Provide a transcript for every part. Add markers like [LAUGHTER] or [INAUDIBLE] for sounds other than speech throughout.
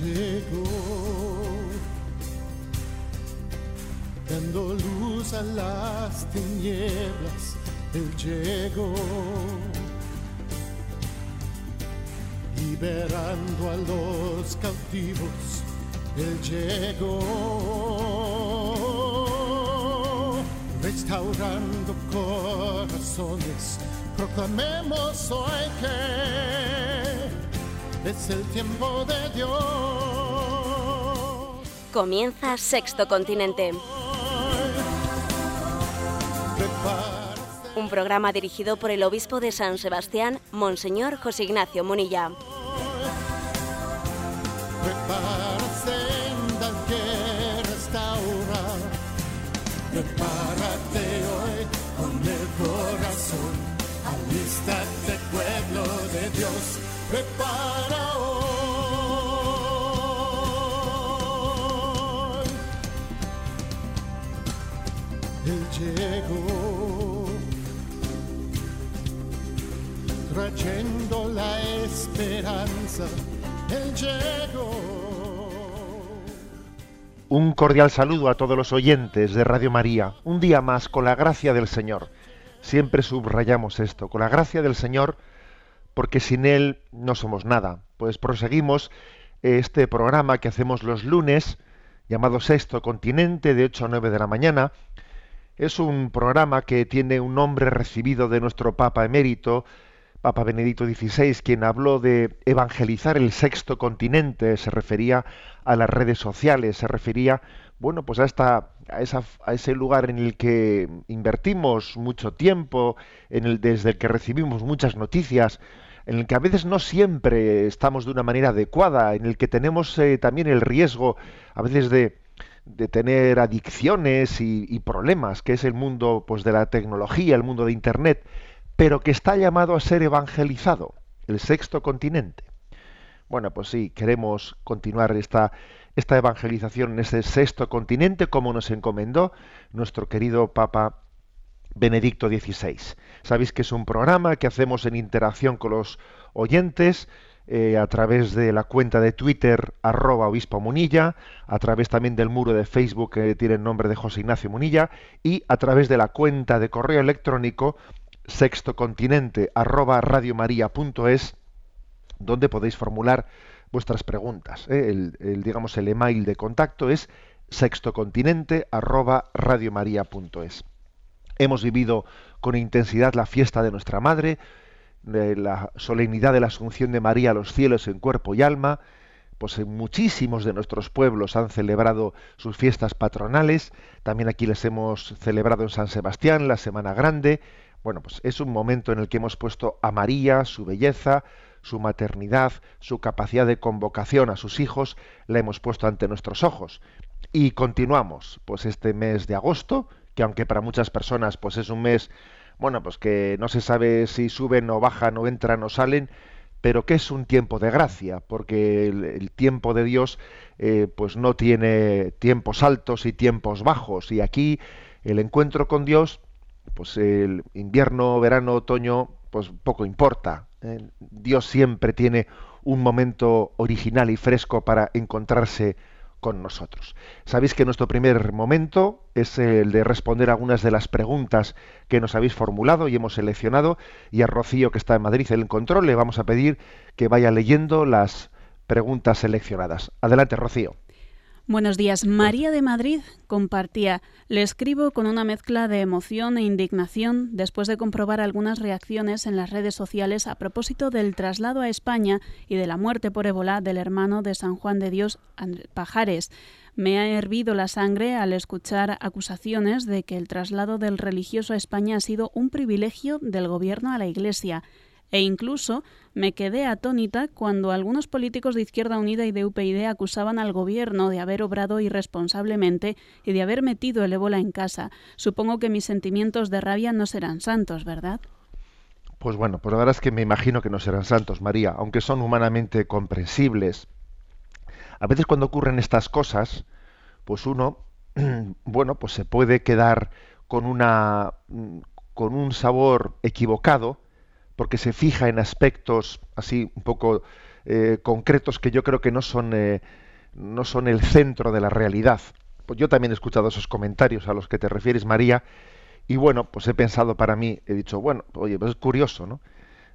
llegó, dando luz a las tinieblas, Él llegó, liberando a los cautivos, Él llegó, restaurando corazones, proclamemos hoy que es el tiempo de Dios. Comienza Sexto Continente. Un programa dirigido por el obispo de San Sebastián, Monseñor José Ignacio Munilla. Esperanza. Él llegó. Un cordial saludo a todos los oyentes de Radio María. Un día más con la gracia del Señor. Siempre subrayamos esto, con la gracia del Señor, porque sin Él no somos nada. Pues proseguimos este programa que hacemos los lunes, llamado Sexto Continente, de 8 a 9 de la mañana. Es un programa que tiene un nombre recibido de nuestro Papa emérito, Papa Benedicto XVI, quien habló de evangelizar el sexto continente, se refería a las redes sociales, se refería, bueno, pues a esta, a, esa, a ese lugar en el que invertimos mucho tiempo, en el, desde el que recibimos muchas noticias, en el que a veces no siempre estamos de una manera adecuada, en el que tenemos eh, también el riesgo a veces de, tener adicciones y, y problemas, que es el mundo pues, de la tecnología, el mundo de Internet pero que está llamado a ser evangelizado, el sexto continente. Bueno, pues sí, queremos continuar esta, esta evangelización en ese sexto continente como nos encomendó nuestro querido Papa Benedicto XVI. Sabéis que es un programa que hacemos en interacción con los oyentes eh, a través de la cuenta de Twitter arroba obispo Munilla, a través también del muro de Facebook que tiene el nombre de José Ignacio Munilla y a través de la cuenta de correo electrónico sextocontinente arroba donde podéis formular vuestras preguntas. ¿eh? El, el, digamos, el email de contacto es sextocontinente arroba. Hemos vivido con intensidad la fiesta de nuestra Madre, de la solemnidad de la Asunción de María a los cielos en cuerpo y alma, pues en muchísimos de nuestros pueblos han celebrado sus fiestas patronales, también aquí les hemos celebrado en San Sebastián la Semana Grande, bueno, pues es un momento en el que hemos puesto a María, su belleza, su maternidad, su capacidad de convocación a sus hijos, la hemos puesto ante nuestros ojos. Y continuamos, pues este mes de agosto, que aunque para muchas personas pues es un mes, bueno, pues que no se sabe si suben o bajan o entran o salen, pero que es un tiempo de gracia, porque el, tiempo de Dios eh, pues no tiene tiempos altos y tiempos bajos, y aquí el encuentro con Dios pues el invierno, verano, otoño, pues poco importa. ¿eh? Dios siempre tiene un momento original y fresco para encontrarse con nosotros. Sabéis que nuestro primer momento es el de responder algunas de las preguntas que nos habéis formulado y hemos seleccionado y a Rocío que está en Madrid en el control le vamos a pedir que vaya leyendo las preguntas seleccionadas. Adelante, Rocío. Buenos días. María de Madrid compartía, le escribo con una mezcla de emoción e indignación después de comprobar algunas reacciones en las redes sociales a propósito del traslado a España y de la muerte por ébola del hermano de San Juan de Dios, Pajares. Me ha hervido la sangre al escuchar acusaciones de que el traslado del religioso a España ha sido un privilegio del gobierno a la Iglesia e incluso me quedé atónita cuando algunos políticos de Izquierda Unida y de UPyD acusaban al gobierno de haber obrado irresponsablemente y de haber metido el ébola en casa. Supongo que mis sentimientos de rabia no serán santos, ¿verdad? Pues bueno, pues la verdad es que me imagino que no serán santos, María, aunque son humanamente comprensibles. A veces cuando ocurren estas cosas, pues uno, [CLEARS THROAT] bueno, pues se puede quedar con una con un sabor equivocado porque se fija en aspectos así un poco eh, concretos que yo creo que no son, eh, no son el centro de la realidad. Pues yo también he escuchado esos comentarios a los que te refieres, María, y bueno, pues he pensado para mí, he dicho, bueno, oye, pues es curioso, ¿no?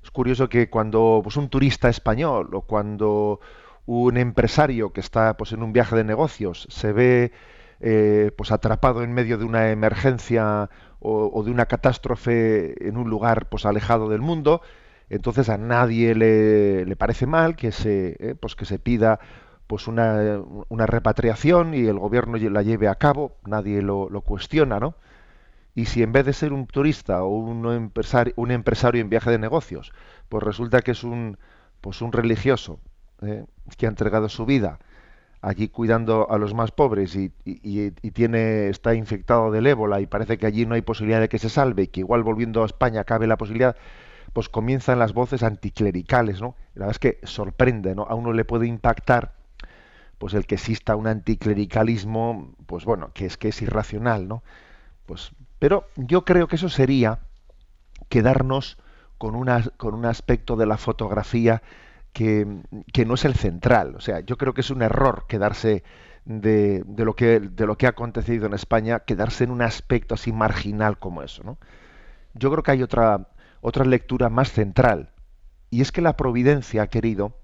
Es curioso que cuando pues, un turista español o cuando un empresario que está pues, en un viaje de negocios se ve eh, pues atrapado en medio de una emergencia o, de una catástrofe en un lugar pues alejado del mundo, entonces a nadie le, parece mal que se eh, pues que se pida pues una, una, repatriación y el gobierno la lleve a cabo, nadie lo, lo, cuestiona, ¿no? Y si en vez de ser un turista o un empresario, un empresario en viaje de negocios, pues resulta que es un pues un religioso eh, que ha entregado su vida allí cuidando a los más pobres y, tiene está infectado del ébola y parece que allí no hay posibilidad de que se salve y que igual volviendo a España cabe la posibilidad pues comienzan las voces anticlericales no la verdad es que sorprende no a uno le puede impactar pues el que exista un anticlericalismo pues bueno que es que es irracional no pues pero yo creo que eso sería quedarnos con una con un aspecto de la fotografía que, no es el central. O sea, yo creo que es un error quedarse de, lo que, de lo que ha acontecido en España, quedarse en un aspecto así marginal como eso. ¿no? Yo creo que hay otra, otra lectura más central. Y es que la providencia, querido,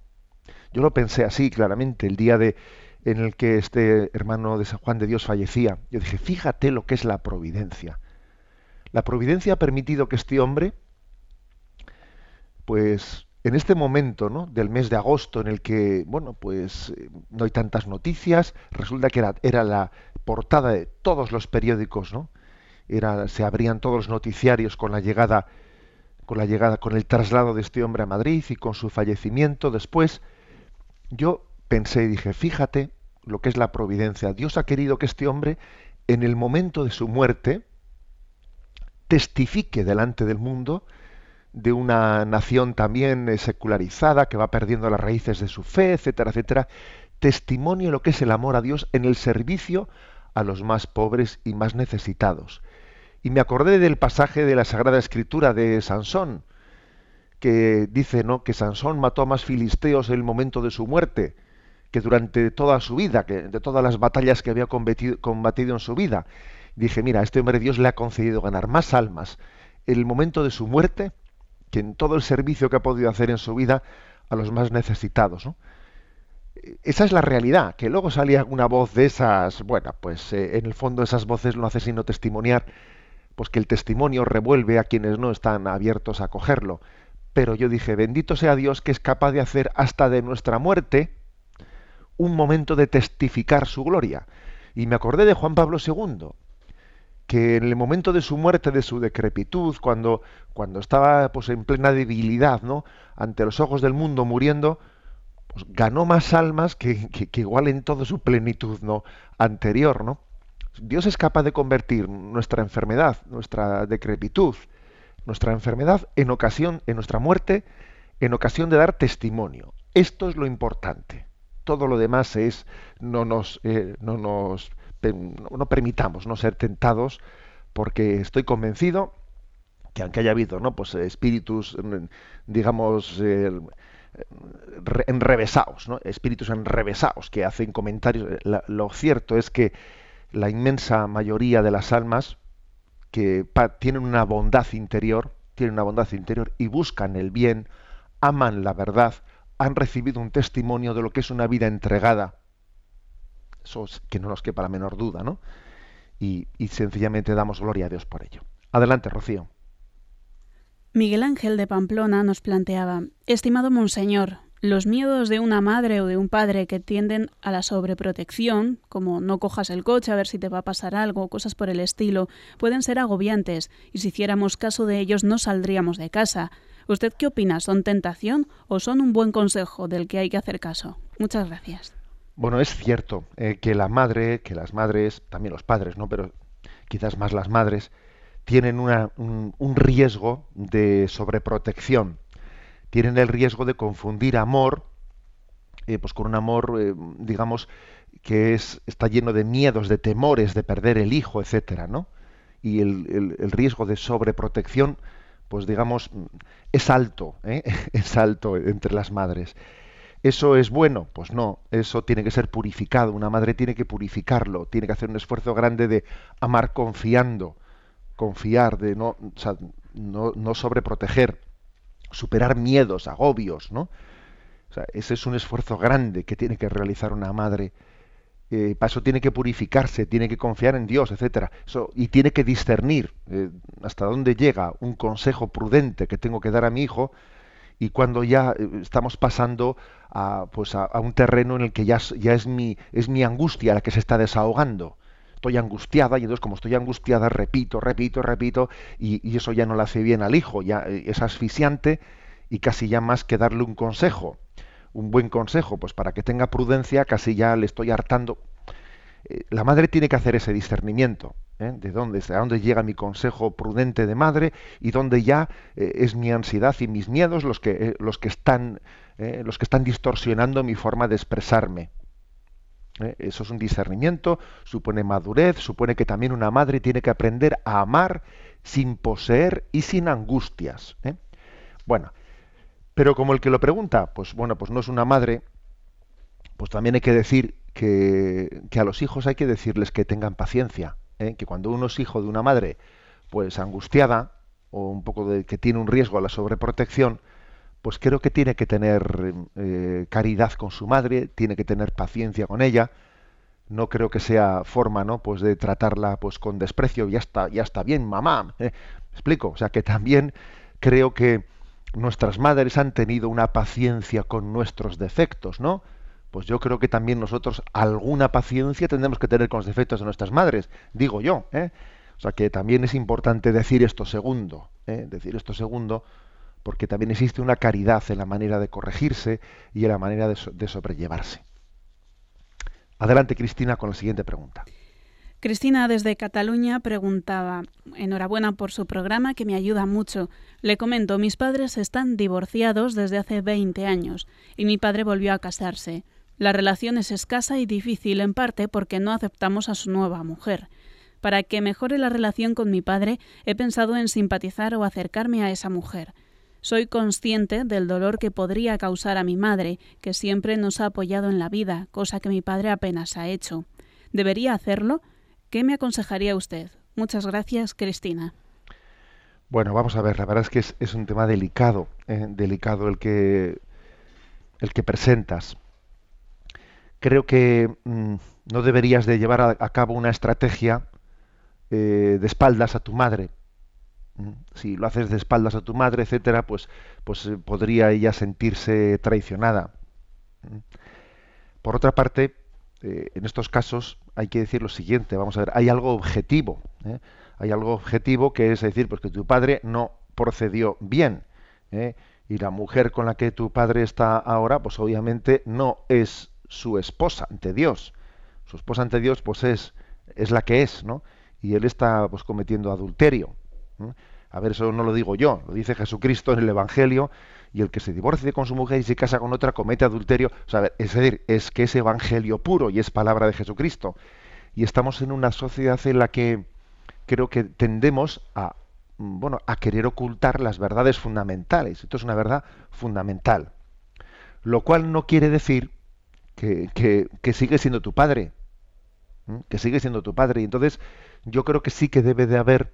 yo lo pensé así claramente el día de en el que este hermano de San Juan de Dios fallecía. Yo dije, fíjate lo que es la providencia. La providencia ha permitido que este hombre, pues en este momento ¿no? del mes de agosto en el que bueno pues eh, no hay tantas noticias resulta que era, era, la portada de todos los periódicos no era se abrían todos los noticiarios con la llegada con la llegada con el traslado de este hombre a Madrid y con su fallecimiento después. Yo pensé y dije fíjate lo que es la providencia. Dios ha querido que este hombre en el momento de su muerte testifique delante del mundo de una nación también eh, secularizada que va perdiendo las raíces de su fe, etcétera, etcétera, testimonio lo que es el amor a Dios en el servicio a los más pobres y más necesitados. Y me acordé del pasaje de la Sagrada Escritura de Sansón, que dice ¿no? que Sansón mató a más filisteos en el momento de su muerte que durante toda su vida, que de todas las batallas que había combatido, combatido en su vida. Dije, mira, a este hombre Dios le ha concedido ganar más almas en el momento de su muerte que en todo el servicio que ha podido hacer en su vida a los más necesitados. Esa es la realidad, que luego salía una voz de esas, bueno, pues eh, en el fondo esas voces no hace sino testimoniar, pues que el testimonio revuelve a quienes no están abiertos a cogerlo. Pero yo dije, bendito sea Dios que es capaz de hacer hasta de nuestra muerte un momento de testificar su gloria. Y me acordé de Juan Pablo II, que en el momento de su muerte, de su decrepitud, cuando, cuando estaba pues, en plena debilidad, ¿no? ante los ojos del mundo muriendo, pues, ganó más almas que, que, igual en toda su plenitud ¿no? anterior. ¿no? Dios es capaz de convertir nuestra enfermedad, nuestra decrepitud, nuestra enfermedad en ocasión, en nuestra muerte, en ocasión de dar testimonio. Esto es lo importante. Todo lo demás es no nos, eh, no nos no permitamos no ser tentados porque estoy convencido que aunque haya habido no pues espíritus digamos enrevesados ¿no? espíritus enrevesados que hacen comentarios lo cierto es que la inmensa mayoría de las almas que tienen una bondad interior tienen una bondad interior y buscan el bien aman la verdad han recibido un testimonio de lo que es una vida entregada eso que no nos quepa la menor duda, ¿no? Y, y sencillamente damos gloria a Dios por ello. Adelante, Rocío. Miguel Ángel de Pamplona nos planteaba, estimado Monseñor, los miedos de una madre o de un padre que tienden a la sobreprotección, como no cojas el coche a ver si te va a pasar algo, cosas por el estilo, pueden ser agobiantes, y si hiciéramos caso de ellos no saldríamos de casa. ¿Usted qué opina? ¿Son tentación o son un buen consejo del que hay que hacer caso? Muchas gracias. Bueno, es cierto eh, que la madre, que las madres, también los padres, ¿no? Pero quizás más las madres, tienen un, riesgo de sobreprotección. Tienen el riesgo de confundir amor, eh, pues con un amor, eh, digamos, que es, está lleno de miedos, de temores, de perder el hijo, etcétera, ¿no? Y el, el riesgo de sobreprotección, pues digamos, es alto, [LAUGHS] es alto entre las madres. ¿Eso es bueno? Pues no, eso tiene que ser purificado. Una madre tiene que purificarlo, tiene que hacer un esfuerzo grande de amar confiando, confiar, de no, no, sobreproteger, superar miedos, agobios, ¿no? ese es un esfuerzo grande que tiene que realizar una madre. Eh, para eso tiene que purificarse, tiene que confiar en Dios, etcétera. y tiene que discernir eh, hasta dónde llega un consejo prudente que tengo que dar a mi hijo y cuando ya eh, estamos pasando a, pues a, un terreno en el que ya, ya es, mi, es mi angustia la que se está desahogando. Estoy angustiada y entonces como estoy angustiada repito, repito, repito y, y eso ya no le hace bien al hijo, ya es asfixiante y casi ya más que darle un consejo un buen consejo, pues para que tenga prudencia, casi ya le estoy hartando. Eh, la madre tiene que hacer ese discernimiento, ¿eh? de dónde, a dónde llega mi consejo prudente de madre y dónde ya eh, es mi ansiedad y mis miedos los que, los que están, los que están distorsionando mi forma de expresarme. Eso es un discernimiento, supone madurez, supone que también una madre tiene que aprender a amar sin poseer y sin angustias. Bueno, pero como el que lo pregunta, pues bueno, pues no es una madre, pues también hay que decir que, a los hijos hay que decirles que tengan paciencia, ¿eh? que cuando uno es hijo de una madre, pues angustiada o un poco de que tiene un riesgo a la sobreprotección, pues creo que tiene que tener eh, caridad con su madre, tiene que tener paciencia con ella. No creo que sea forma, ¿no? Pues de tratarla, pues con desprecio. Ya está, ya está bien, mamá. ¿eh? explico? O sea que también creo que nuestras madres han tenido una paciencia con nuestros defectos, ¿no? Pues yo creo que también nosotros alguna paciencia tendremos que tener con los defectos de nuestras madres, digo yo, ¿eh? O sea que también es importante decir esto segundo, ¿eh? decir esto segundo, porque también existe una caridad en la manera de corregirse y en la manera de sobrellevarse. Adelante, Cristina, con la siguiente pregunta. Cristina desde Cataluña preguntaba, enhorabuena por su programa que me ayuda mucho. Le comento, mis padres están divorciados desde hace 20 años y mi padre volvió a casarse. La relación es escasa y difícil en parte porque no aceptamos a su nueva mujer. Para que mejore la relación con mi padre, he pensado en simpatizar o acercarme a esa mujer. Soy consciente del dolor que podría causar a mi madre, que siempre nos ha apoyado en la vida, cosa que mi padre apenas ha hecho. ¿Debería hacerlo? ¿Qué me aconsejaría usted? Muchas gracias, Cristina. Bueno, vamos a ver, la verdad es que es, un tema delicado, eh, delicado el que, el que presentas. Creo que mm, no deberías de llevar a, cabo una estrategia eh, de espaldas a tu madre. Mm, si lo haces de espaldas a tu madre, etcétera, pues, pues eh, podría ella sentirse traicionada. Mm. Por otra parte, eh, en estos casos hay que decir lo siguiente, vamos a ver, hay algo objetivo, hay algo objetivo que es decir, pues que tu padre no procedió bien, y la mujer con la que tu padre está ahora, pues obviamente no es su esposa ante Dios, su esposa ante Dios pues es, es la que es, ¿no? Y él está pues cometiendo adulterio. A ver, eso no lo digo yo, lo dice Jesucristo en el Evangelio y el que se divorcie con su mujer y se casa con otra comete adulterio. O sea, es decir, es que es evangelio puro y es palabra de Jesucristo. Y estamos en una sociedad en la que creo que tendemos a bueno, a querer ocultar las verdades fundamentales. Esto es una verdad fundamental. Lo cual no quiere decir que, sigue siendo tu padre. Que sigue siendo tu padre. Y entonces yo creo que sí que debe de haber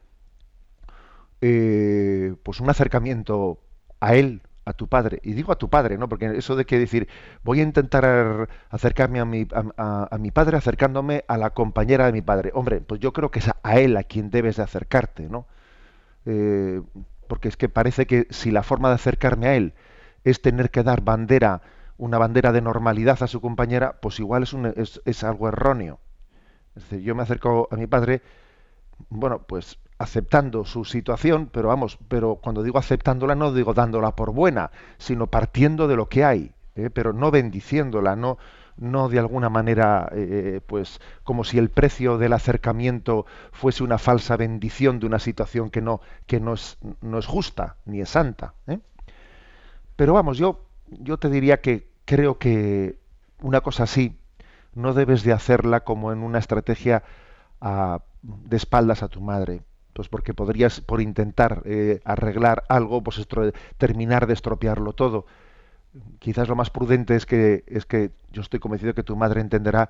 eh, pues un acercamiento a él a tu padre, y digo a tu padre, ¿no? Porque eso de que decir, voy a intentar acercarme a mi, a, mi padre acercándome a la compañera de mi padre. Hombre, pues yo creo que es a él a quien debes de acercarte, ¿no? Eh, porque es que parece que si la forma de acercarme a él es tener que dar bandera, una bandera de normalidad a su compañera, pues igual es, un, es, algo erróneo. Es decir, yo me acerco a mi padre, bueno, pues aceptando su situación, pero vamos, pero cuando digo aceptándola no digo dándola por buena, sino partiendo de lo que hay, ¿eh? pero no bendiciéndola, no, no de alguna manera, eh, pues como si el precio del acercamiento fuese una falsa bendición de una situación que no, que no es, no es justa ni es santa. ¿eh? Pero vamos, yo, yo te diría que creo que una cosa así no debes de hacerla como en una estrategia a, de espaldas a tu madre pues porque podrías, por intentar eh, arreglar algo, pues terminar de estropearlo todo. quizás lo más prudente es que, es que yo estoy convencido que tu madre entenderá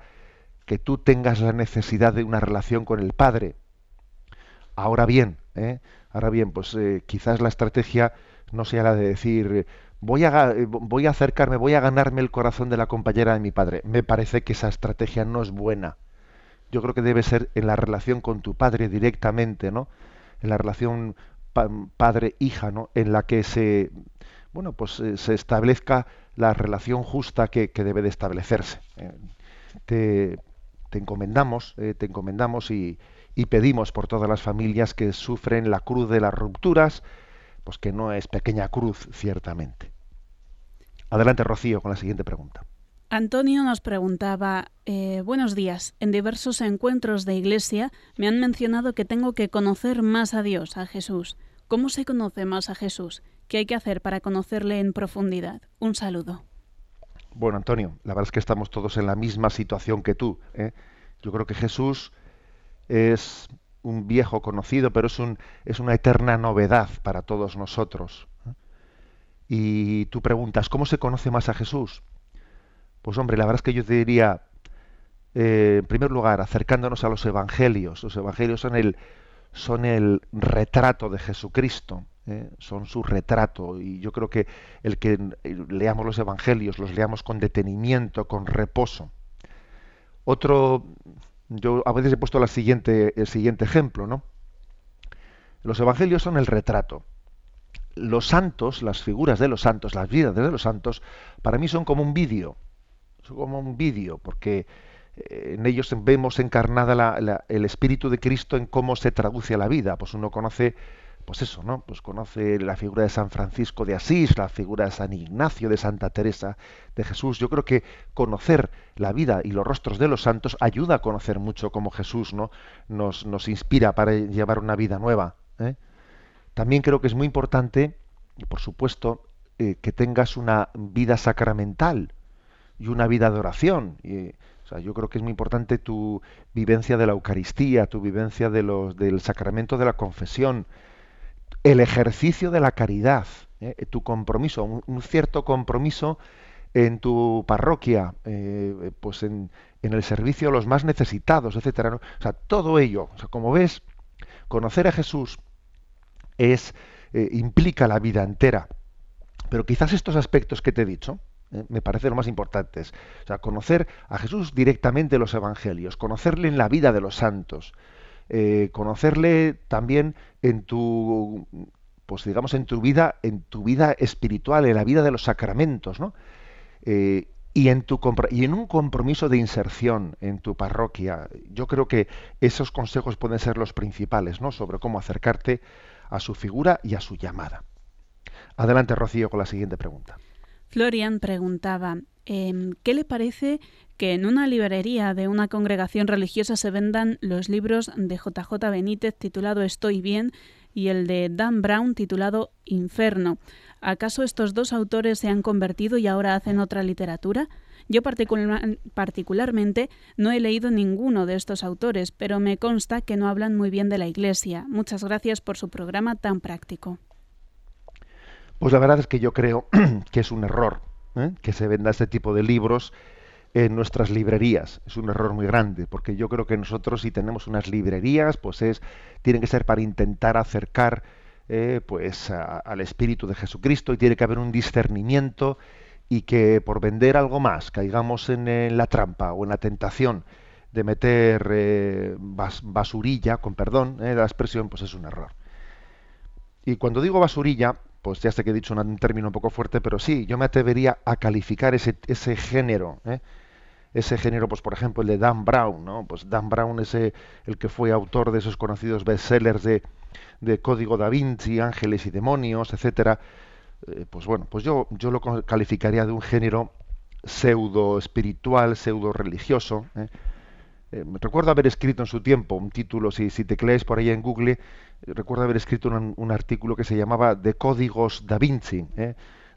que tú tengas la necesidad de una relación con el Padre. Ahora bien, ¿eh? ahora bien, pues eh, quizás la estrategia no sea la de decir voy a, voy a acercarme, voy a ganarme el corazón de la compañera de mi padre. Me parece que esa estrategia no es buena. Yo creo que debe ser en la relación con tu padre directamente, ¿no? En la relación padre-hija, ¿no? En la que se, bueno, pues eh, se establezca la relación justa que, debe de establecerse. Eh, te, encomendamos, eh, te encomendamos y, y pedimos por todas las familias que sufren la cruz de las rupturas, pues que no es pequeña cruz, ciertamente. Adelante, Rocío, con la siguiente pregunta. Antonio nos preguntaba, eh, buenos días, en diversos encuentros de iglesia me han mencionado que tengo que conocer más a Dios, a Jesús. ¿Cómo se conoce más a Jesús? ¿Qué hay que hacer para conocerle en profundidad? Un saludo. Bueno, Antonio, la verdad es que estamos todos en la misma situación que tú. ¿eh? Yo creo que Jesús es un viejo conocido, pero es, un, es una eterna novedad para todos nosotros. ¿eh? Y tú preguntas, ¿cómo se conoce más a Jesús? Pues hombre, la verdad es que yo te diría, eh, en primer lugar, acercándonos a los evangelios. Los evangelios son el, son el retrato de Jesucristo, ¿eh? son su retrato. Y yo creo que el que leamos los evangelios, los leamos con detenimiento, con reposo. Otro, yo a veces he puesto la siguiente, el siguiente ejemplo, ¿no? Los evangelios son el retrato. Los santos, las figuras de los santos, las vidas de los santos, para mí son como un vídeo como un vídeo, porque eh, en ellos vemos encarnada el espíritu de Cristo en cómo se traduce a la vida. Pues uno conoce, pues eso, ¿no? Pues conoce la figura de San Francisco de Asís, la figura de San Ignacio, de Santa Teresa, de Jesús. Yo creo que conocer la vida y los rostros de los santos ayuda a conocer mucho cómo Jesús, ¿no? Nos, nos inspira para llevar una vida nueva. ¿eh? También creo que es muy importante, y por supuesto, eh, que tengas una vida sacramental y una vida de oración. Y, o sea, yo creo que es muy importante tu vivencia de la Eucaristía, tu vivencia de los, del sacramento de la confesión, el ejercicio de la caridad, ¿eh? tu compromiso, un, cierto compromiso en tu parroquia, eh, pues en, el servicio a los más necesitados, etcétera. O sea, todo ello, o sea, como ves, conocer a Jesús es eh, implica la vida entera. Pero quizás estos aspectos que te he dicho, me parece lo más importante. O sea, conocer a Jesús directamente en los evangelios, conocerle en la vida de los santos, eh, conocerle también en tu pues digamos en tu vida en tu vida espiritual en la vida de los sacramentos ¿no? Eh, y en tu y en un compromiso de inserción en tu parroquia. Yo creo que esos consejos pueden ser los principales no sobre cómo acercarte a su figura y a su llamada. Adelante Rocío con la siguiente pregunta. Florian preguntaba, em, ¿qué le parece que en una librería de una congregación religiosa se vendan los libros de JJ Benítez titulado Estoy bien y el de Dan Brown titulado Inferno? ¿Acaso estos dos autores se han convertido y ahora hacen otra literatura? Yo particularmente no he leído ninguno de estos autores, pero me consta que no hablan muy bien de la Iglesia. Muchas gracias por su programa tan práctico. Pues la verdad es que yo creo [CLEARS THROAT] que es un error ¿eh? que se venda este tipo de libros en nuestras librerías. Es un error muy grande, porque yo creo que nosotros si tenemos unas librerías, pues es tienen que ser para intentar acercar eh, pues al espíritu de Jesucristo y tiene que haber un discernimiento y que por vender algo más caigamos en, la trampa o en la tentación de meter eh, basurilla, con perdón de la expresión, pues es un error. Y cuando digo basurilla, pues ya sé que he dicho un término un poco fuerte, pero sí, yo me atrevería a calificar ese, ese género, ¿eh? ese género, pues por ejemplo el de Dan Brown, ¿no? Pues Dan Brown es el que fue autor de esos conocidos bestsellers de, de Código da Vinci, Ángeles y Demonios, etcétera. Eh, pues bueno, pues yo, yo lo calificaría de un género pseudo espiritual, pseudo religioso. ¿eh? Eh, recuerdo haber escrito en su tiempo un título, si, si tecleáis por ahí en Google, eh, recuerdo haber escrito un, artículo que se llamaba De Códigos da Vinci, ¿eh?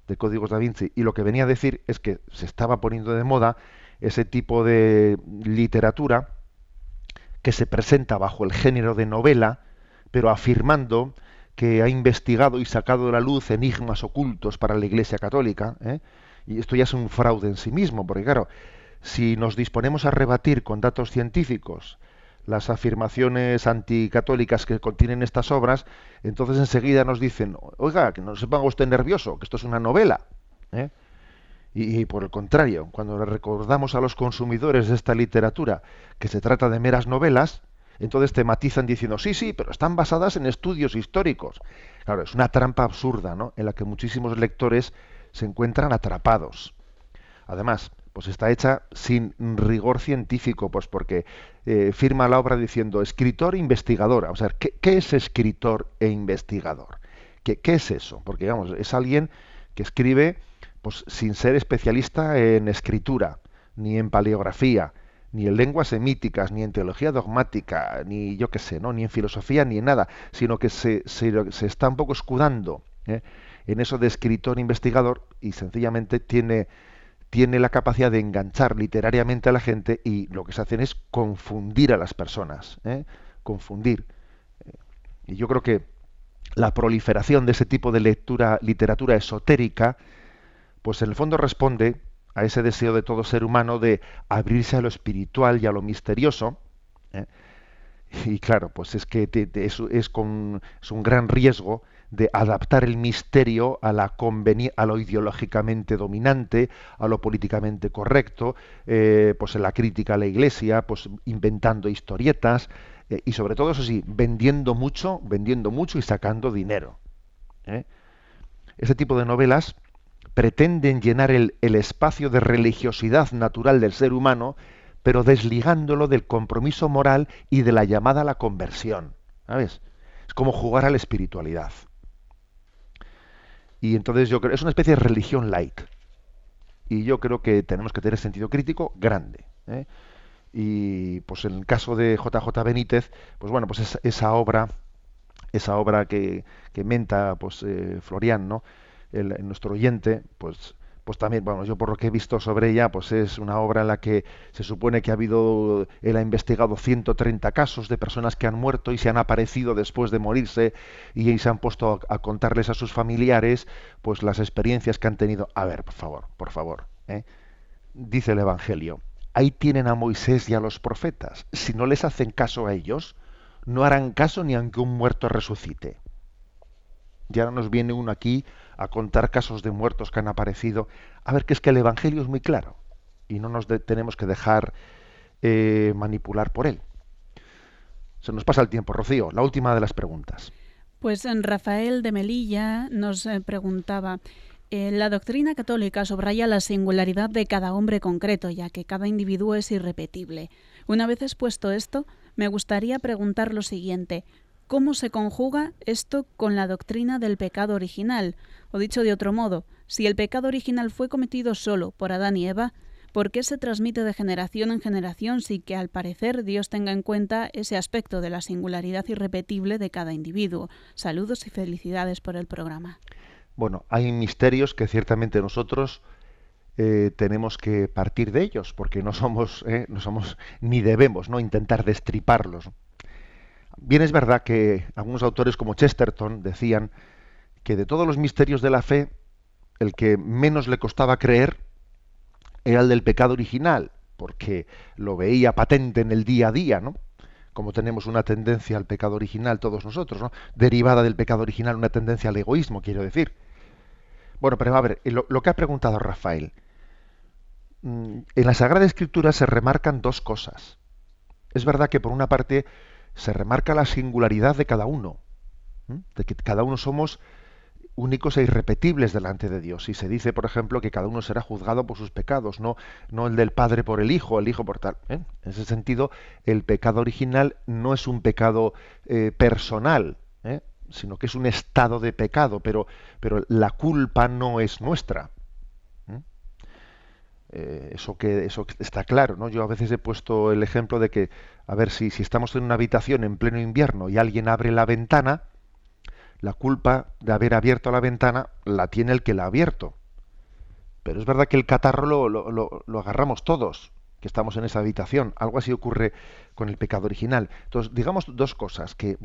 de Códigos da Vinci, y lo que venía a decir es que se estaba poniendo de moda ese tipo de literatura que se presenta bajo el género de novela, pero afirmando que ha investigado y sacado a la luz enigmas ocultos para la Iglesia Católica, Y esto ya es un fraude en sí mismo, porque claro, si nos disponemos a rebatir con datos científicos las afirmaciones anticatólicas que contienen estas obras, entonces enseguida nos dicen, oiga, que no se ponga usted nervioso, que esto es una novela. ¿eh? Y, por el contrario, cuando le recordamos a los consumidores de esta literatura que se trata de meras novelas, entonces te matizan diciendo, sí, sí, pero están basadas en estudios históricos. Claro, es una trampa absurda, ¿no? En la que muchísimos lectores se encuentran atrapados. Además, pues está hecha sin rigor científico, pues porque eh, firma la obra diciendo escritor e investigadora. O sea, ¿qué, es escritor e investigador? ¿Qué, ¿Qué, es eso? Porque, digamos, es alguien que escribe pues sin ser especialista en escritura, ni en paleografía, ni en lenguas semíticas, ni en teología dogmática, ni yo qué sé, ¿no? ni en filosofía, ni en nada, sino que se, se, está un poco escudando ¿eh? en eso de escritor investigador y sencillamente tiene, tiene la capacidad de enganchar literariamente a la gente y lo que se hacen es confundir a las personas, ¿eh? confundir. Y yo creo que la proliferación de ese tipo de lectura, literatura esotérica, pues en el fondo responde a ese deseo de todo ser humano de abrirse a lo espiritual y a lo misterioso. ¿eh? Y claro, pues es que es, es, con, es, un gran riesgo de adaptar el misterio a, la lo ideológicamente dominante, a lo políticamente correcto, eh, pues en la crítica a la Iglesia, pues inventando historietas eh, y sobre todo eso sí, vendiendo mucho, vendiendo mucho y sacando dinero. Ese tipo de novelas pretenden llenar el, espacio de religiosidad natural del ser humano, pero desligándolo del compromiso moral y de la llamada a la conversión. ¿Sabes? Es como jugar a la espiritualidad. Y entonces yo creo, es una especie de religión light. Y yo creo que tenemos que tener sentido crítico grande. ¿eh? Y pues en el caso de JJ Benítez, pues bueno, pues esa obra, esa obra que, que menta pues eh, Florian, ¿no? el, nuestro oyente, pues pues también, bueno, yo por lo que he visto sobre ella, pues es una obra en la que se supone que ha habido, él ha investigado 130 casos de personas que han muerto y se han aparecido después de morirse y, se han puesto a, contarles a sus familiares, pues las experiencias que han tenido. A ver, por favor, por favor, ¿eh? dice el Evangelio, ahí tienen a Moisés y a los profetas. Si no les hacen caso a ellos, no harán caso ni aunque un muerto resucite. Ya nos viene uno aquí a contar casos de muertos que han aparecido. A ver, que es que el Evangelio es muy claro y no nos tenemos que dejar eh, manipular por él. Se nos pasa el tiempo, Rocío. La última de las preguntas. Pues en Rafael de Melilla nos eh, preguntaba, eh, la doctrina católica subraya la singularidad de cada hombre concreto, ya que cada individuo es irrepetible. Una vez expuesto esto, me gustaría preguntar lo siguiente. ¿Cómo se conjuga esto con la doctrina del pecado original? O dicho de otro modo, si el pecado original fue cometido solo por Adán y Eva, ¿por qué se transmite de generación en generación sin que al parecer Dios tenga en cuenta ese aspecto de la singularidad irrepetible de cada individuo? Saludos y felicidades por el programa. Bueno, hay misterios que ciertamente nosotros eh, tenemos que partir de ellos, porque no somos, eh, no somos ni debemos no intentar destriparlos. Bien es verdad que algunos autores como Chesterton decían que de todos los misterios de la fe, el que menos le costaba creer era el del pecado original, porque lo veía patente en el día a día, ¿no? Como tenemos una tendencia al pecado original todos nosotros, ¿no? Derivada del pecado original una tendencia al egoísmo, quiero decir. Bueno, pero a ver, lo, lo que ha preguntado Rafael. Mm, en la Sagrada Escritura se remarcan dos cosas. Es verdad que por una parte se remarca la singularidad de cada uno, de que cada uno somos únicos e irrepetibles delante de Dios. Y se dice, por ejemplo, que cada uno será juzgado por sus pecados, no, el del Padre por el Hijo, el Hijo por tal. ¿eh? En ese sentido, el pecado original no es un pecado eh, personal, ¿eh? sino que es un estado de pecado, pero la culpa no es nuestra. Eso que eso está claro, ¿no? Yo a veces he puesto el ejemplo de que, a ver, si, si estamos en una habitación en pleno invierno y alguien abre la ventana, la culpa de haber abierto la ventana la tiene el que la ha abierto. Pero es verdad que el catarro lo, lo, agarramos todos, que estamos en esa habitación. Algo así ocurre con el pecado original. Entonces, digamos dos cosas, que,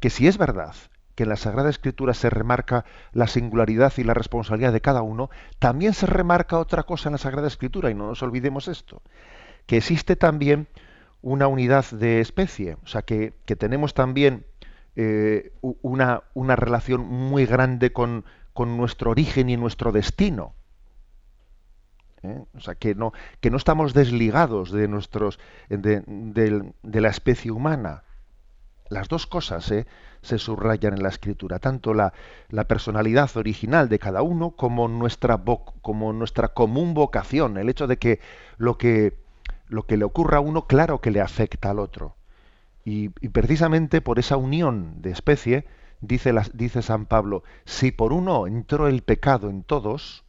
que si es verdad que en la Sagrada Escritura se remarca la singularidad y la responsabilidad de cada uno, también se remarca otra cosa en la Sagrada Escritura, y no nos olvidemos esto, que existe también una unidad de especie, o sea, que, tenemos también eh, una, una, relación muy grande con, con, nuestro origen y nuestro destino. ¿eh? O sea, que no, que no estamos desligados de, nuestros, de, de la especie humana. Las dos cosas ¿eh? se subrayan en la escritura, tanto la, la, personalidad original de cada uno como nuestra, como nuestra común vocación, el hecho de que lo, que lo que le ocurra a uno, claro que le afecta al otro. Y, precisamente por esa unión de especie, dice, dice San Pablo, si por uno entró el pecado en todos,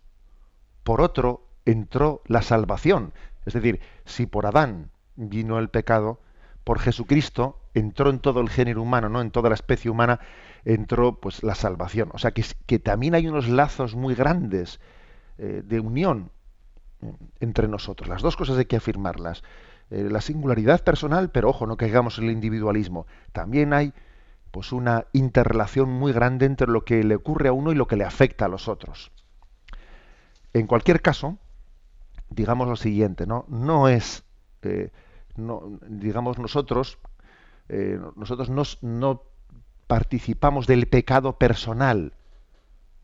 por otro entró la salvación. Es decir, si por Adán vino el pecado, por Jesucristo entró en todo el género humano, no en toda la especie humana, entró pues la salvación. O sea que, que también hay unos lazos muy grandes eh, de unión eh, entre nosotros. Las dos cosas hay que afirmarlas. Eh, la singularidad personal, pero ojo, no caigamos en el individualismo. También hay pues una interrelación muy grande entre lo que le ocurre a uno y lo que le afecta a los otros. En cualquier caso, digamos lo siguiente, ¿no? No es no, digamos nosotros, eh, nosotros no, participamos del pecado personal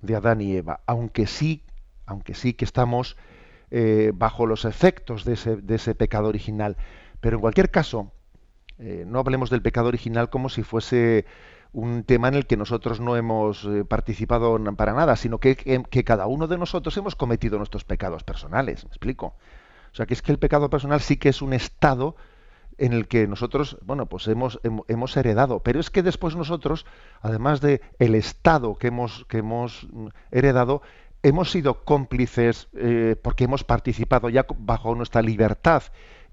de Adán y Eva, aunque sí, aunque sí que estamos eh, bajo los efectos de ese, de ese, pecado original. Pero en cualquier caso, eh, no hablemos del pecado original como si fuese un tema en el que nosotros no hemos participado para nada, sino que, que, cada uno de nosotros hemos cometido nuestros pecados personales. ¿Me explico? O sea, que es que el pecado personal sí que es un estado en el que nosotros, bueno, pues hemos, hemos heredado. Pero es que después nosotros, además de el estado que hemos, que hemos heredado, hemos sido cómplices eh, porque hemos participado ya bajo nuestra libertad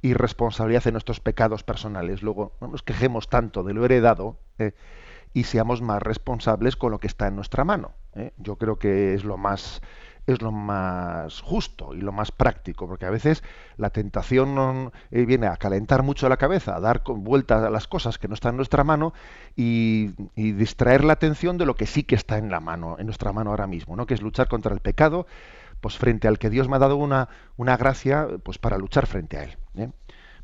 y responsabilidad en nuestros pecados personales. Luego, no nos quejemos tanto de lo heredado eh, y seamos más responsables con lo que está en nuestra mano. Eh. Yo creo que es lo más es lo más justo y lo más práctico, porque a veces la tentación eh, viene a calentar mucho la cabeza, a dar vueltas a las cosas que no están en nuestra mano y, distraer la atención de lo que sí que está en la mano, en nuestra mano ahora mismo, ¿no? que es luchar contra el pecado, pues frente al que Dios me ha dado una, una gracia, pues para luchar frente a él. ¿eh?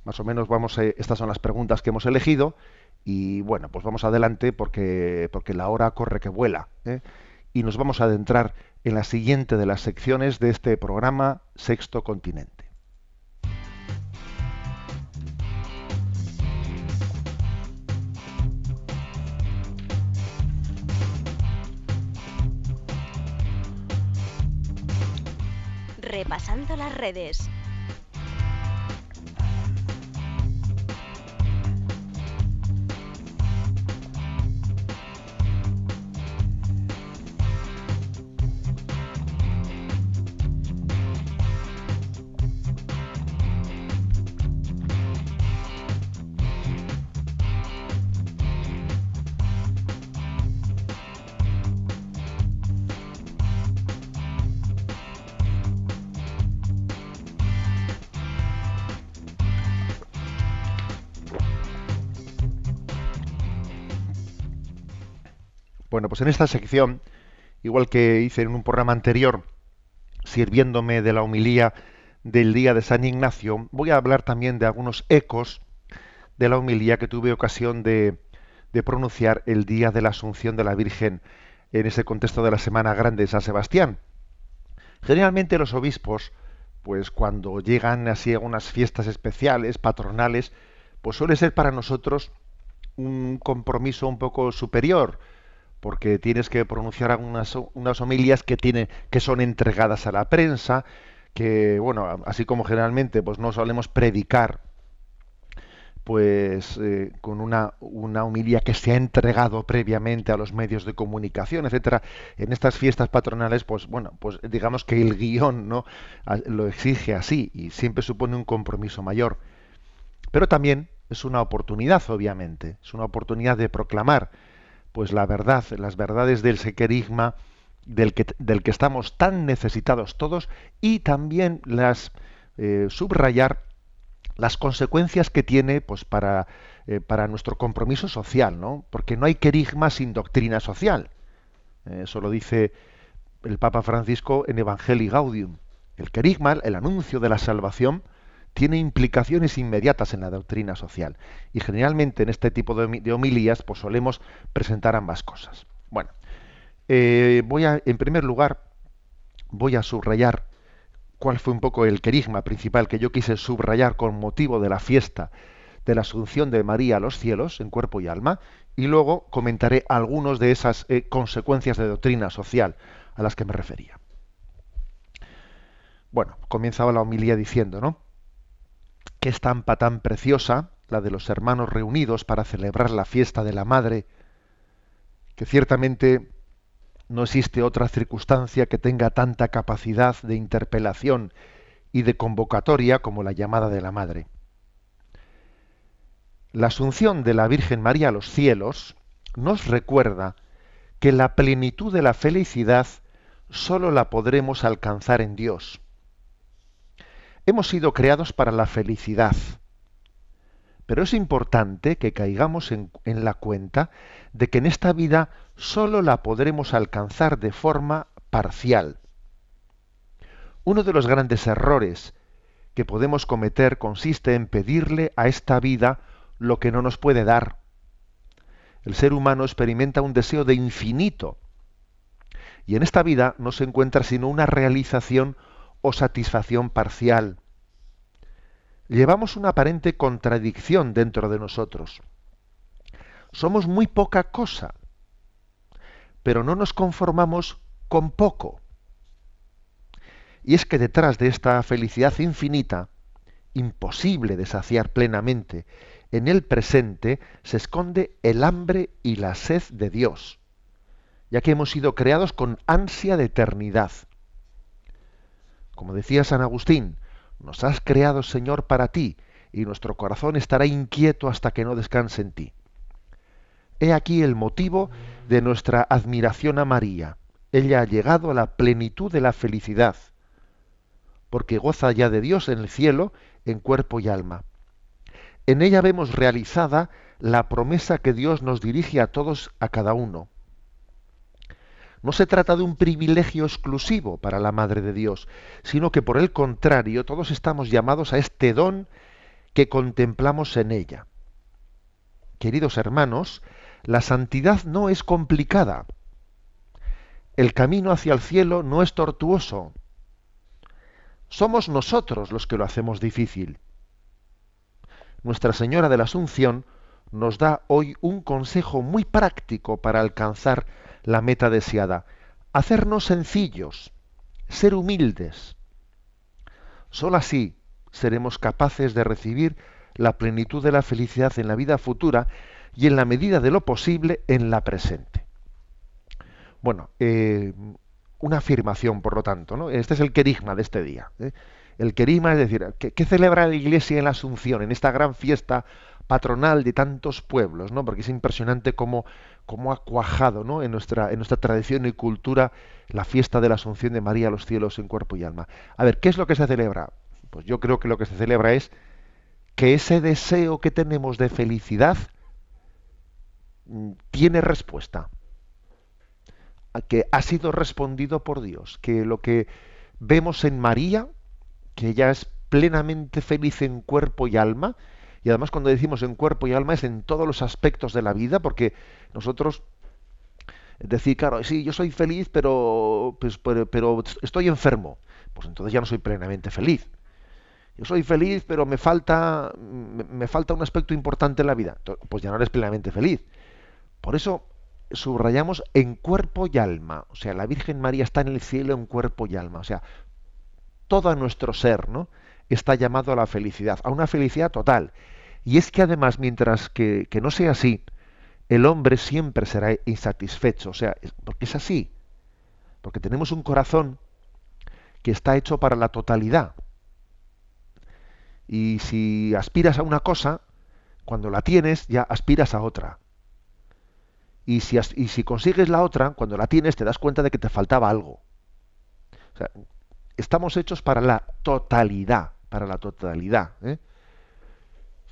Más o menos vamos, a, estas son las preguntas que hemos elegido y bueno, pues vamos adelante porque, porque la hora corre que vuela. ¿eh? Y nos vamos a adentrar en la siguiente de las secciones de este programa Sexto Continente. Repasando las redes. Bueno, pues en esta sección, igual que hice en un programa anterior, sirviéndome de la homilía del día de San Ignacio, voy a hablar también de algunos ecos de la homilía que tuve ocasión de, pronunciar el día de la Asunción de la Virgen en ese contexto de la Semana Grande de San Sebastián. Generalmente los obispos, pues cuando llegan así a unas fiestas especiales, patronales, pues suele ser para nosotros un compromiso un poco superior, porque tienes que pronunciar unas, unas homilias que, tiene, que son entregadas a la prensa, que, bueno, así como generalmente pues no solemos predicar pues eh, con una, una homilia que se ha entregado previamente a los medios de comunicación, etcétera. En estas fiestas patronales, pues bueno, pues digamos que el guion no lo exige así y siempre supone un compromiso mayor. Pero también es una oportunidad, obviamente, es una oportunidad de proclamar pues la verdad, las verdades del sequerigma del que, del que estamos tan necesitados todos y también las eh, subrayar las consecuencias que tiene pues para, eh, para nuestro compromiso social, ¿no? Porque no hay querigma sin doctrina social. Eh, eso lo dice el Papa Francisco en Evangelii Gaudium. El querigma, el anuncio de la salvación, tiene implicaciones inmediatas en la doctrina social. Y generalmente en este tipo de, homilías pues solemos presentar ambas cosas. Bueno, eh, voy a, en primer lugar, voy a subrayar cuál fue un poco el querigma principal que yo quise subrayar con motivo de la fiesta de la Asunción de María a los cielos en cuerpo y alma, y luego comentaré algunas de esas eh, consecuencias de doctrina social a las que me refería. Bueno, comenzaba la homilía diciendo, ¿no? Qué estampa tan preciosa la de los hermanos reunidos para celebrar la fiesta de la Madre, que ciertamente no existe otra circunstancia que tenga tanta capacidad de interpelación y de convocatoria como la llamada de la Madre. La asunción de la Virgen María a los cielos nos recuerda que la plenitud de la felicidad sólo la podremos alcanzar en Dios. Hemos sido creados para la felicidad, pero es importante que caigamos en, la cuenta de que en esta vida sólo la podremos alcanzar de forma parcial. Uno de los grandes errores que podemos cometer consiste en pedirle a esta vida lo que no nos puede dar. El ser humano experimenta un deseo de infinito y en esta vida no se encuentra sino una realización o satisfacción parcial. Llevamos una aparente contradicción dentro de nosotros. Somos muy poca cosa, pero no nos conformamos con poco. Y es que detrás de esta felicidad infinita, imposible de saciar plenamente, en el presente se esconde el hambre y la sed de Dios, ya que hemos sido creados con ansia de eternidad. Como decía San Agustín, nos has creado, Señor, para ti, y nuestro corazón estará inquieto hasta que no descanse en ti. He aquí el motivo de nuestra admiración a María. Ella ha llegado a la plenitud de la felicidad, porque goza ya de Dios en el cielo, en cuerpo y alma. En ella vemos realizada la promesa que Dios nos dirige a todos, a cada uno. No se trata de un privilegio exclusivo para la Madre de Dios, sino que por el contrario todos estamos llamados a este don que contemplamos en ella. Queridos hermanos, la santidad no es complicada. El camino hacia el cielo no es tortuoso. Somos nosotros los que lo hacemos difícil. Nuestra Señora de la Asunción nos da hoy un consejo muy práctico para alcanzar la meta deseada. Hacernos sencillos, ser humildes. Solo así seremos capaces de recibir la plenitud de la felicidad en la vida futura y en la medida de lo posible en la presente. Bueno, eh, una afirmación, por lo tanto, ¿no? Este es el querigma de este día. ¿eh? El querigma es decir, ¿qué, celebra la Iglesia en la Asunción, en esta gran fiesta patronal de tantos pueblos, ¿no? Porque es impresionante cómo, cómo ha cuajado ¿no? en, nuestra, en nuestra tradición y cultura la fiesta de la Asunción de María a los cielos en cuerpo y alma. A ver, ¿qué es lo que se celebra? Pues yo creo que lo que se celebra es que ese deseo que tenemos de felicidad mm, tiene respuesta, que ha sido respondido por Dios, que lo que vemos en María, que ella es plenamente feliz en cuerpo y alma, y además cuando decimos en cuerpo y alma es en todos los aspectos de la vida, porque nosotros decir, claro, sí, yo soy feliz, pero, pues, pero, estoy enfermo, pues entonces ya no soy plenamente feliz. Yo soy feliz, pero me falta, me, falta un aspecto importante en la vida. Pues ya no eres plenamente feliz. Por eso subrayamos en cuerpo y alma. O sea, la Virgen María está en el cielo en cuerpo y alma. O sea, todo nuestro ser, ¿no? Está llamado a la felicidad, a una felicidad total. Y es que además, mientras que, no sea así, el hombre siempre será insatisfecho, o sea, porque es así, porque tenemos un corazón que está hecho para la totalidad. Y si aspiras a una cosa, cuando la tienes, ya aspiras a otra. Y si, y si consigues la otra, cuando la tienes, te das cuenta de que te faltaba algo. O sea, estamos hechos para la totalidad, para la totalidad. ¿eh?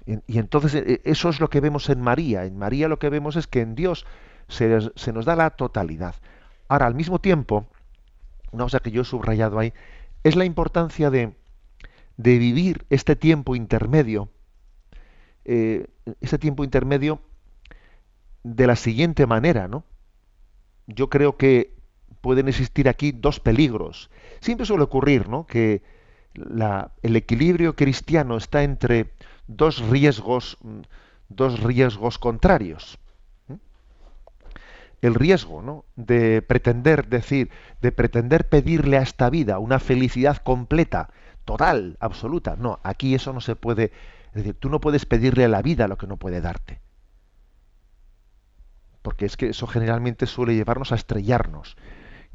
Y, entonces e, eso es lo que vemos en María. En María lo que vemos es que en Dios se, nos da la totalidad. Ahora, al mismo tiempo, una cosa que yo he subrayado ahí, es la importancia de, de vivir este tiempo intermedio, eh, este tiempo intermedio de la siguiente manera, ¿no? Yo creo que pueden existir aquí dos peligros. Siempre suele ocurrir, ¿no? Que el equilibrio cristiano está entre dos riesgos, dos riesgos contrarios. El riesgo ¿no? de pretender decir, de pretender pedirle a esta vida una felicidad completa, total, absoluta. No, aquí eso no se puede. Es decir, tú no puedes pedirle a la vida lo que no puede darte. Porque es que eso generalmente suele llevarnos a estrellarnos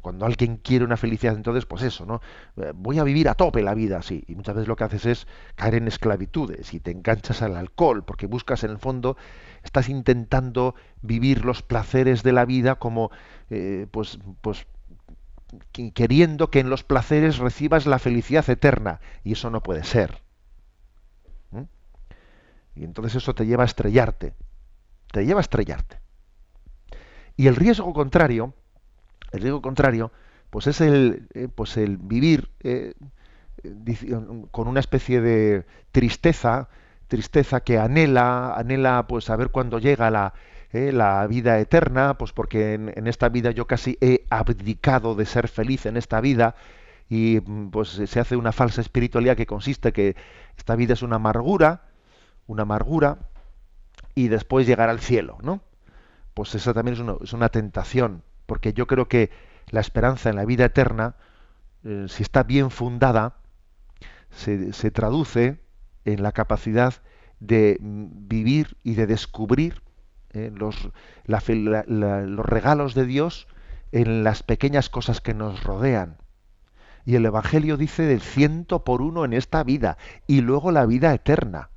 cuando alguien quiere una felicidad, entonces, pues eso, ¿no? Eh, voy a vivir a tope la vida, sí. Y muchas veces lo que haces es caer en esclavitudes y te enganchas al alcohol, porque buscas en el fondo, estás intentando vivir los placeres de la vida como, eh, pues, pues, queriendo que en los placeres recibas la felicidad eterna. Y eso no puede ser. Y entonces eso te lleva a estrellarte. Te lleva a estrellarte. Y el riesgo contrario, el riesgo contrario, pues es el, eh, pues el vivir eh, con una especie de tristeza, tristeza que anhela, anhela pues a ver cuándo llega la, eh, la vida eterna, pues porque en, esta vida yo casi he abdicado de ser feliz en esta vida y pues se hace una falsa espiritualidad que consiste que esta vida es una amargura, una amargura y después llegar al cielo, ¿no? Pues esa también es una, es una tentación porque yo creo que la esperanza en la vida eterna, eh, si está bien fundada, se, traduce en la capacidad de mm, vivir y de descubrir eh, los, los regalos de Dios en las pequeñas cosas que nos rodean. Y el Evangelio dice del ciento por uno en esta vida y luego la vida eterna.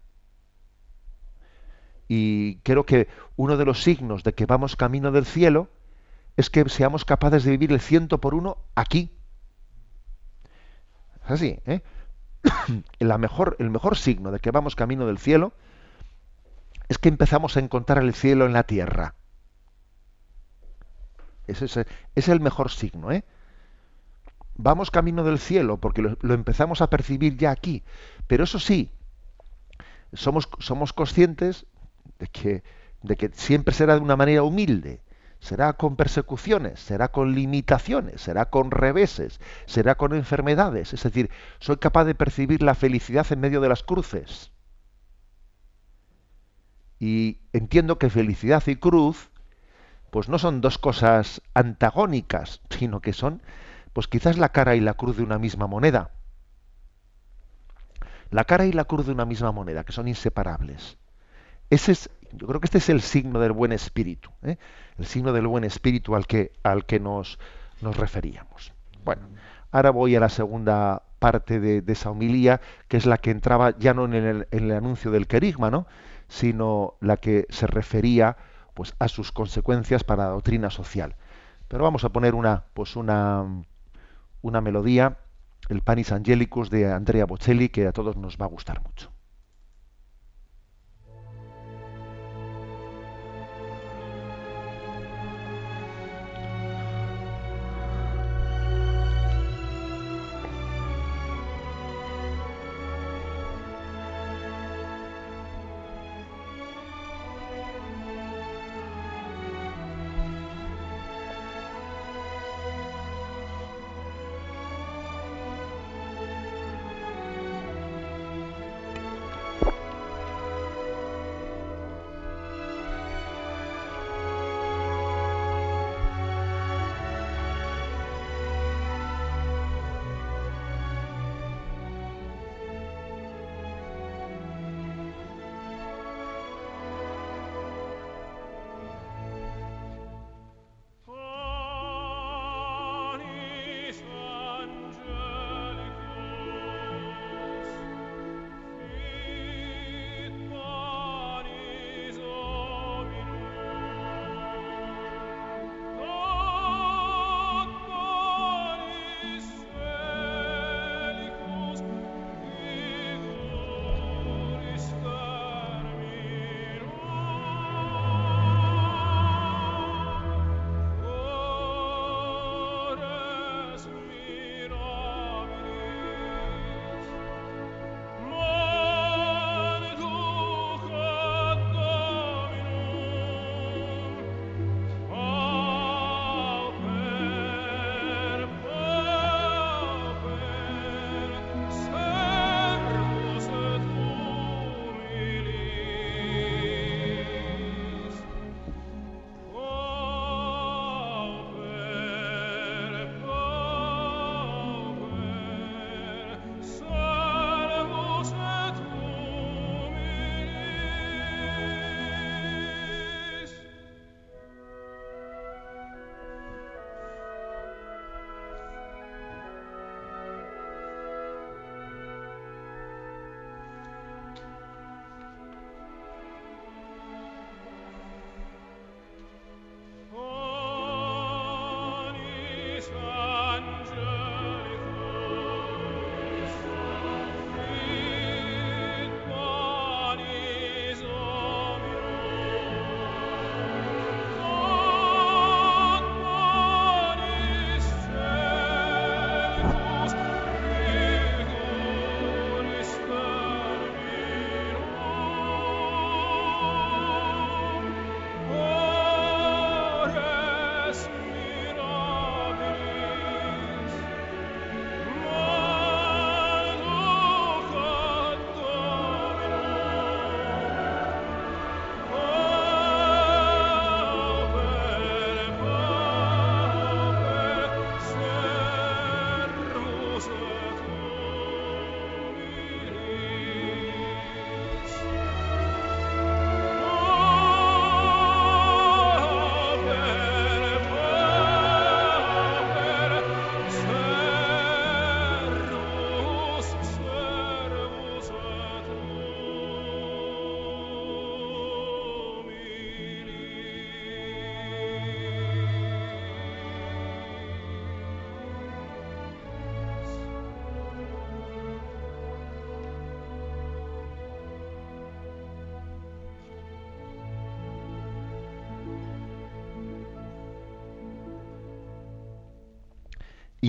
Y creo que uno de los signos de que vamos camino del cielo es que seamos capaces de vivir el ciento por uno aquí. Es así, ¿eh? [COUGHS] Mejor, el mejor signo de que vamos camino del cielo es que empezamos a encontrar el cielo en la tierra. Ese es, es el mejor signo, ¿eh? Vamos camino del cielo porque lo, lo, empezamos a percibir ya aquí. Pero eso sí, somos, somos conscientes de que, de que siempre será de una manera humilde será con persecuciones, será con limitaciones, será con reveses, será con enfermedades. Es decir, soy capaz de percibir la felicidad en medio de las cruces. Y entiendo que felicidad y cruz, pues no son dos cosas antagónicas, sino que son, pues quizás la cara y la cruz de una misma moneda. La cara y la cruz de una misma moneda, que son inseparables. Ese es yo creo que este es el signo del buen espíritu, ¿eh? el signo del buen espíritu al que, al que nos, nos referíamos. Bueno, ahora voy a la segunda parte de, esa homilía, que es la que entraba ya no en el, en el anuncio del querigma, ¿no? sino la que se refería pues, a sus consecuencias para la doctrina social. Pero vamos a poner una, pues una, una melodía, el Panis Angelicus de Andrea Bocelli, que a todos nos va a gustar mucho.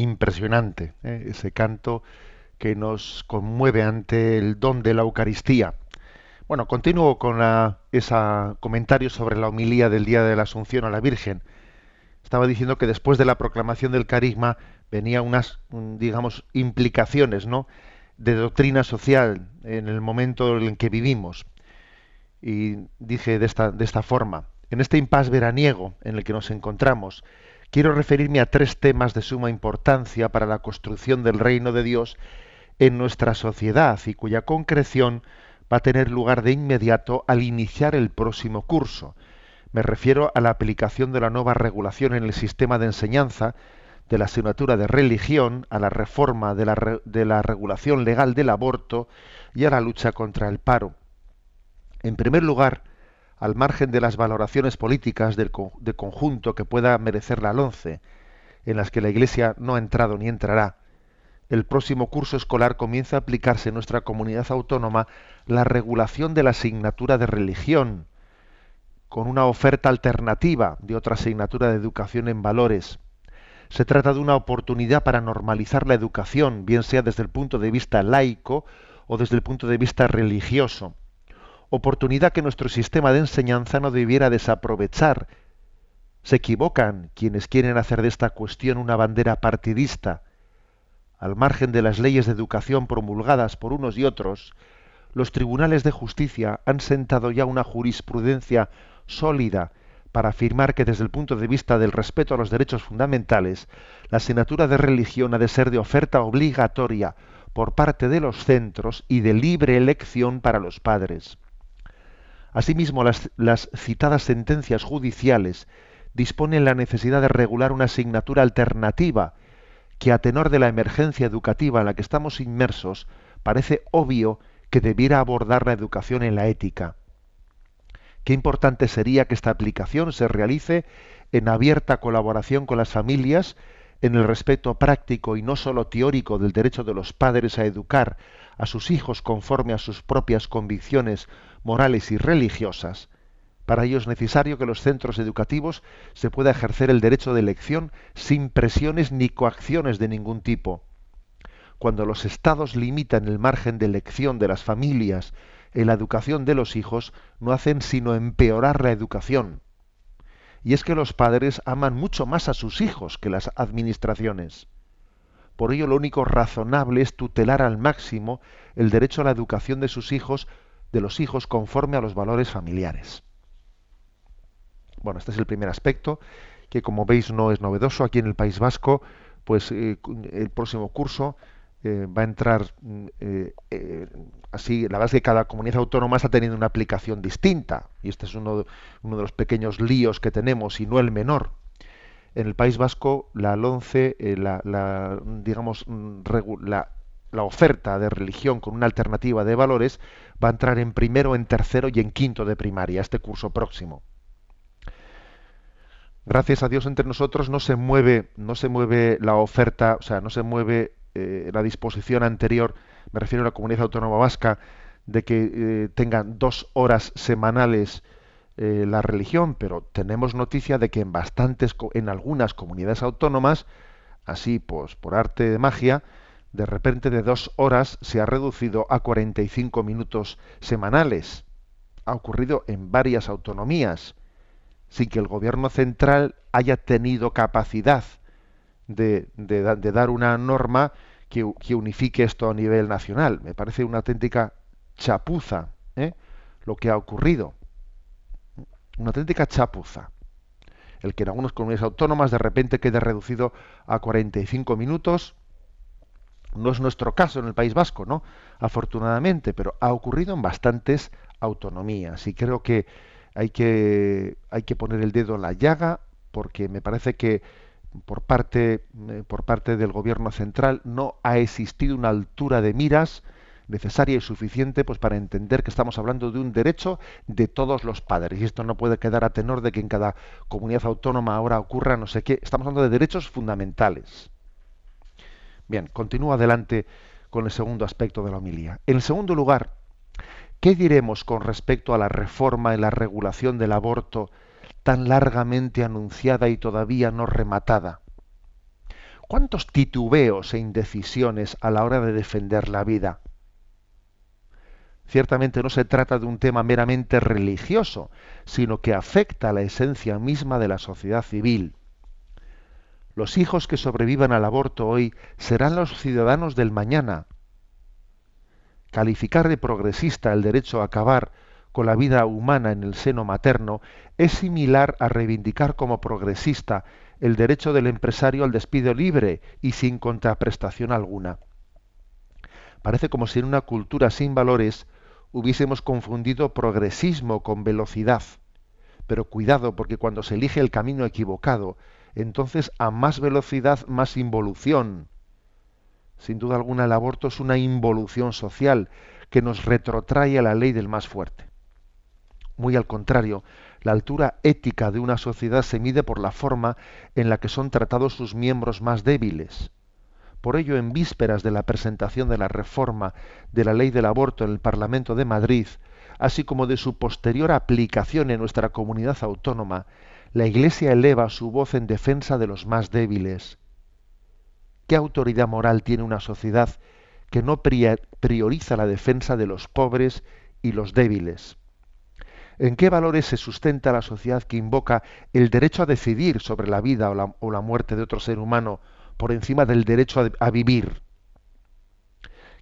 Impresionante, ¿eh? ese canto que nos conmueve ante el don de la Eucaristía. Bueno, continúo con ese comentario sobre la homilía del día de la Asunción a la Virgen. Estaba diciendo que después de la proclamación del carisma venía unas, digamos, implicaciones, ¿no? de doctrina social en el momento en que vivimos. Y dije de esta, de esta forma, en este impas veraniego en el que nos encontramos, quiero referirme a tres temas de suma importancia para la construcción del reino de Dios en nuestra sociedad y cuya concreción va a tener lugar de inmediato al iniciar el próximo curso. Me refiero a la aplicación de la nueva regulación en el sistema de enseñanza de la asignatura de religión, a la reforma de la, regulación legal del aborto y a la lucha contra el paro. En primer lugar, al margen de las valoraciones políticas del, de conjunto que pueda merecer la LONCE, en las que la Iglesia no ha entrado ni entrará, el próximo curso escolar comienza a aplicarse en nuestra comunidad autónoma la regulación de la asignatura de religión, con una oferta alternativa de otra asignatura de educación en valores. Se trata de una oportunidad para normalizar la educación, bien sea desde el punto de vista laico o desde el punto de vista religioso. Oportunidad que nuestro sistema de enseñanza no debiera desaprovechar. Se equivocan quienes quieren hacer de esta cuestión una bandera partidista. Al margen de las leyes de educación promulgadas por unos y otros, los tribunales de justicia han sentado ya una jurisprudencia sólida para afirmar que desde el punto de vista del respeto a los derechos fundamentales, la asignatura de religión ha de ser de oferta obligatoria por parte de los centros y de libre elección para los padres. Asimismo, las, citadas sentencias judiciales disponen la necesidad de regular una asignatura alternativa que a tenor de la emergencia educativa en la que estamos inmersos, parece obvio que debiera abordar la educación en la ética. Qué importante sería que esta aplicación se realice en abierta colaboración con las familias, en el respeto práctico y no solo teórico del derecho de los padres a educar a sus hijos conforme a sus propias convicciones morales y religiosas. Para ello es necesario que los centros educativos se pueda ejercer el derecho de elección sin presiones ni coacciones de ningún tipo. Cuando los estados limitan el margen de elección de las familias en la educación de los hijos no hacen sino empeorar la educación. Y es que los padres aman mucho más a sus hijos que las administraciones. Por ello lo único razonable es tutelar al máximo el derecho a la educación de sus hijos, de los hijos conforme a los valores familiares. Bueno, este es el primer aspecto, que como veis no es novedoso. Aquí en el País Vasco, pues eh, el próximo curso eh, va a entrar mm, eh, así, la verdad es que cada comunidad autónoma está teniendo una aplicación distinta, y este es uno de, uno de los pequeños líos que tenemos, y no el menor. En el País Vasco, la LONCE, la, digamos, mm, la, la oferta de religión con una alternativa de valores va a entrar en primero, en tercero y en quinto de primaria, este curso próximo. Gracias a Dios entre nosotros no se mueve, no se mueve la oferta, o sea, no se mueve eh, la disposición anterior, me refiero a la comunidad autónoma vasca, de que eh, tengan dos horas semanales eh, la religión, pero tenemos noticia de que en bastantes, en algunas comunidades autónomas, así pues por arte de magia, de repente de dos horas se ha reducido a 45 minutos semanales. Ha ocurrido en varias autonomías, sin que el gobierno central haya tenido capacidad de, dar una norma que, unifique esto a nivel nacional. Me parece una auténtica chapuza ¿eh? lo que ha ocurrido. Una auténtica chapuza. El que en algunas comunidades autónomas de repente quede reducido a 45 minutos. No es nuestro caso en el País Vasco, ¿no? Afortunadamente, pero ha ocurrido en bastantes autonomías y creo que hay que, hay que poner el dedo en la llaga porque me parece que por parte, eh, por parte del gobierno central no ha existido una altura de miras necesaria y suficiente pues para entender que estamos hablando de un derecho de todos los padres. Y esto no puede quedar a tenor de que en cada comunidad autónoma ahora ocurra no sé qué. Estamos hablando de derechos fundamentales bien continúo adelante con el segundo aspecto de la homilía en segundo lugar qué diremos con respecto a la reforma y la regulación del aborto tan largamente anunciada y todavía no rematada. ¿Cuántos titubeos e indecisiones a la hora de defender la vida? Ciertamente no se trata de un tema meramente religioso, sino que afecta a la esencia misma de la sociedad civil. Los hijos que sobrevivan al aborto hoy serán los ciudadanos del mañana. Calificar de progresista el derecho a acabar con la vida humana en el seno materno es similar a reivindicar como progresista el derecho del empresario al despido libre y sin contraprestación alguna. Parece como si en una cultura sin valores hubiésemos confundido progresismo con velocidad. Pero cuidado, porque cuando se elige el camino equivocado, entonces a más velocidad, más involución. Sin duda alguna el aborto es una involución social que nos retrotrae a la ley del más fuerte. Muy al contrario, la altura ética de una sociedad se mide por la forma en la que son tratados sus miembros más débiles. Por ello, en vísperas de la presentación de la reforma de la ley del aborto en el Parlamento de Madrid, así como de su posterior aplicación en nuestra comunidad autónoma, la Iglesia eleva su voz en defensa de los más débiles. ¿Qué autoridad moral tiene una sociedad que no prioriza la defensa de los pobres y los débiles? ¿En qué valores se sustenta la sociedad que invoca el derecho a decidir sobre la vida o la, muerte de otro ser humano por encima del derecho a, vivir?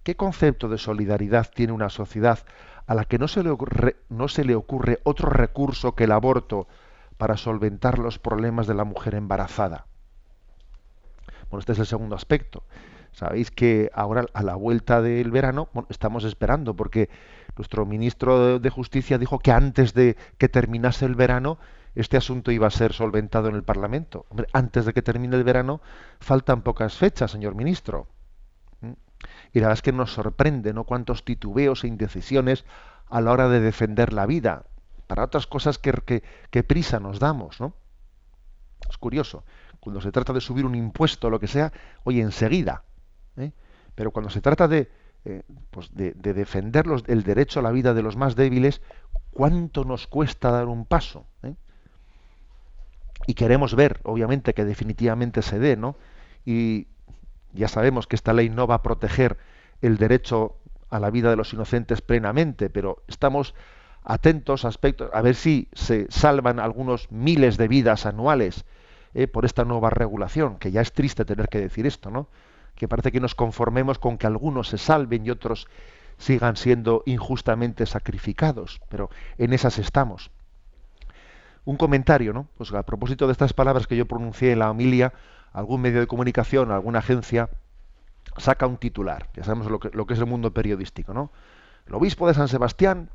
¿Qué concepto de solidaridad tiene una sociedad a la que no se, le ocurre, no se le ocurre otro recurso que el aborto para solventar los problemas de la mujer embarazada? Bueno, este es el segundo aspecto. Sabéis que ahora a la vuelta del verano estamos esperando porque nuestro ministro de Justicia dijo que antes de que terminase el verano este asunto iba a ser solventado en el Parlamento. Hombre, antes de que termine el verano faltan pocas fechas, señor ministro. ¿Mm? Y la verdad es que nos sorprende, ¿no? Cuántos titubeos e indecisiones a la hora de defender la vida. Para otras cosas que, que, prisa nos damos, ¿no? Es curioso. Cuando se trata de subir un impuesto o lo que sea, oye, enseguida. ¿eh? Pero cuando se trata de, eh, pues de, defender el derecho a la vida de los más débiles, ¿cuánto nos cuesta dar un paso? ¿eh? Y queremos ver, obviamente, que definitivamente se dé, ¿no? Y ya sabemos que esta ley no va a proteger el derecho a la vida de los inocentes plenamente, pero estamos atentos aspectos a ver si se salvan algunos miles de vidas anuales ¿eh? por esta nueva regulación, que ya es triste tener que decir esto, ¿no? que parece que nos conformemos con que algunos se salven y otros sigan siendo injustamente sacrificados, pero en esas estamos. Un comentario, ¿no? Pues a propósito de estas palabras que yo pronuncié en la homilia, algún medio de comunicación, alguna agencia saca un titular. Ya sabemos lo que, lo que es el mundo periodístico, ¿no? El obispo de San Sebastián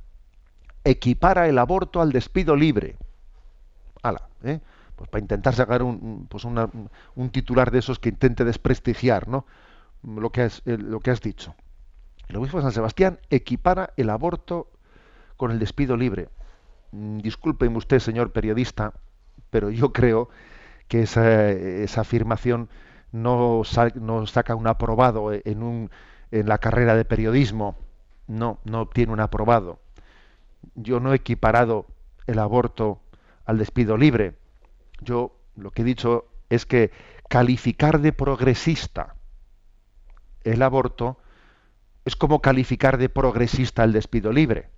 equipara el aborto al despido libre. Ala, ¿eh? pues para intentar sacar un, pues un titular de esos que intente desprestigiar ¿no? lo, que has, lo que has dicho. El obispo de San Sebastián equipara el aborto con el despido libre. Mm, discúlpeme usted, señor periodista, pero yo creo que esa, afirmación no, no, saca un aprobado en, un, en la carrera de periodismo. No, no obtiene un aprobado. Yo no he equiparado el aborto al despido libre yo lo que he dicho es que calificar de progresista el aborto es como calificar de progresista el despido libre.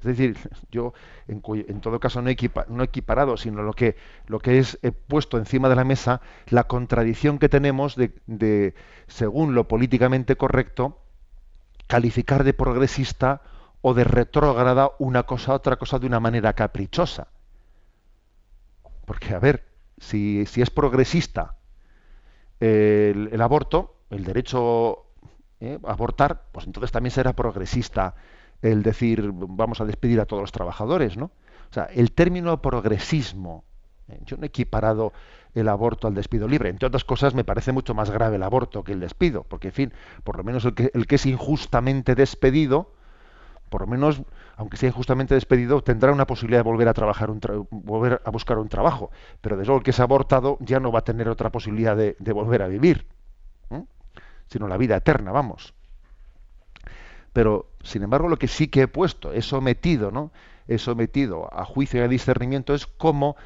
Es decir, [LAUGHS] yo en, todo caso no he, no equiparado, sino lo que, lo que es he puesto encima de la mesa la contradicción que tenemos de, de, según lo políticamente correcto, calificar de progresista o de retrógrada una cosa a otra cosa de una manera caprichosa. Porque, a ver, si, es progresista el, aborto, el derecho eh, a abortar, pues entonces también será progresista el decir vamos a despedir a todos los trabajadores, ¿no? O sea, el término progresismo, eh, yo no he equiparado el aborto al despido libre. Entre otras cosas, me parece mucho más grave el aborto que el despido, porque, en fin, por lo menos el que, el que es injustamente despedido, por lo menos aunque sea injustamente despedido, tendrá una posibilidad de volver a trabajar, volver a buscar un trabajo. Pero desde luego el que es abortado ya no va a tener otra posibilidad de, volver a vivir, sino la vida eterna, vamos. Pero, sin embargo, lo que sí que he puesto, he sometido, ¿no? He sometido a juicio y a discernimiento es cómo,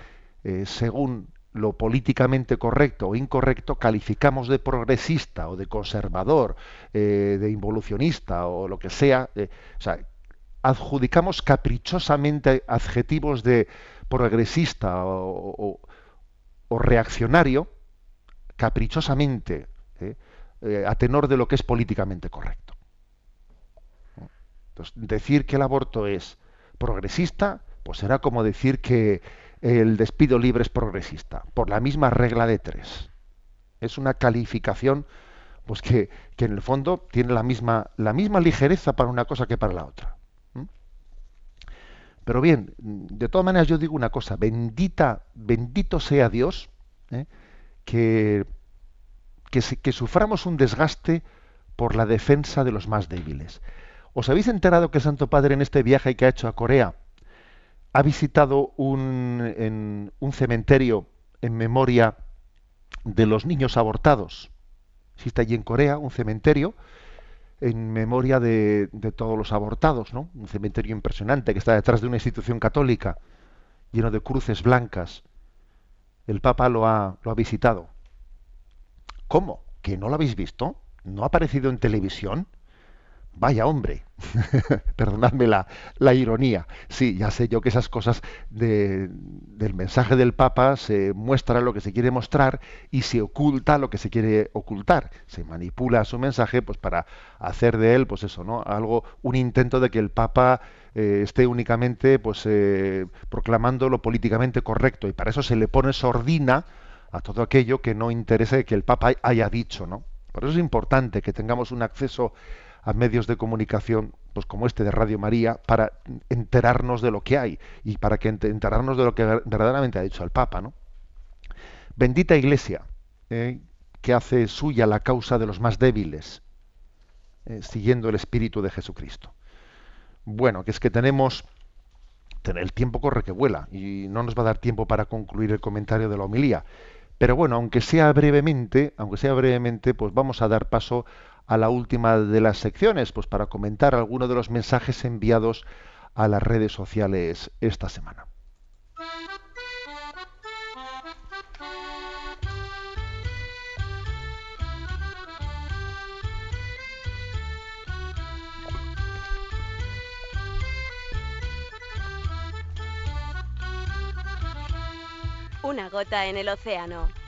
eh, según lo políticamente correcto o incorrecto calificamos de progresista o de conservador, eh, de involucionista o lo que sea. Eh, o sea, adjudicamos caprichosamente adjetivos de progresista o, reaccionario, caprichosamente, eh, a tenor de lo que es políticamente correcto. Decir que el aborto es progresista, pues será como decir que el despido libre es progresista, por la misma regla de tres. Es una calificación pues que, en el fondo tiene la misma, la misma ligereza para una cosa que para la otra. Pero bien, de todas maneras yo digo una cosa, bendita, bendito sea Dios, ¿eh? que, que, que suframos un desgaste por la defensa de los más débiles. ¿Os habéis enterado que el Santo Padre en este viaje que ha hecho a Corea ha visitado un, un cementerio en memoria de los niños abortados. Existe allí en Corea un cementerio en memoria de, de, todos los abortados, ¿no? Un cementerio impresionante que está detrás de una institución católica, lleno de cruces blancas. El Papa lo ha, lo ha visitado. ¿Cómo? ¿Que no lo habéis visto? ¿No ha aparecido en televisión? Vaya hombre, [LAUGHS] perdonadme la, la, ironía. Sí, ya sé yo que esas cosas de, del mensaje del Papa se muestra lo que se quiere mostrar y se oculta lo que se quiere ocultar. Se manipula su mensaje pues para hacer de él, pues eso, ¿no? Algo, un intento de que el Papa eh, esté únicamente pues eh, proclamando lo políticamente correcto y para eso se le pone sordina a todo aquello que no interese que el Papa haya dicho, ¿no? Por eso es importante que tengamos un acceso a medios de comunicación pues como este de Radio María para enterarnos de lo que hay y para que enterarnos de lo que verdaderamente ha dicho el Papa, ¿no? Bendita Iglesia eh, que hace suya la causa de los más débiles, eh, siguiendo el espíritu de Jesucristo. Bueno, que es que tenemos el tiempo corre que vuela y no nos va a dar tiempo para concluir el comentario de la homilía. Pero bueno, aunque sea brevemente, aunque sea brevemente, pues vamos a dar paso a la última de las secciones, pues para comentar algunos de los mensajes enviados a las redes sociales esta semana. Una gota en el océano.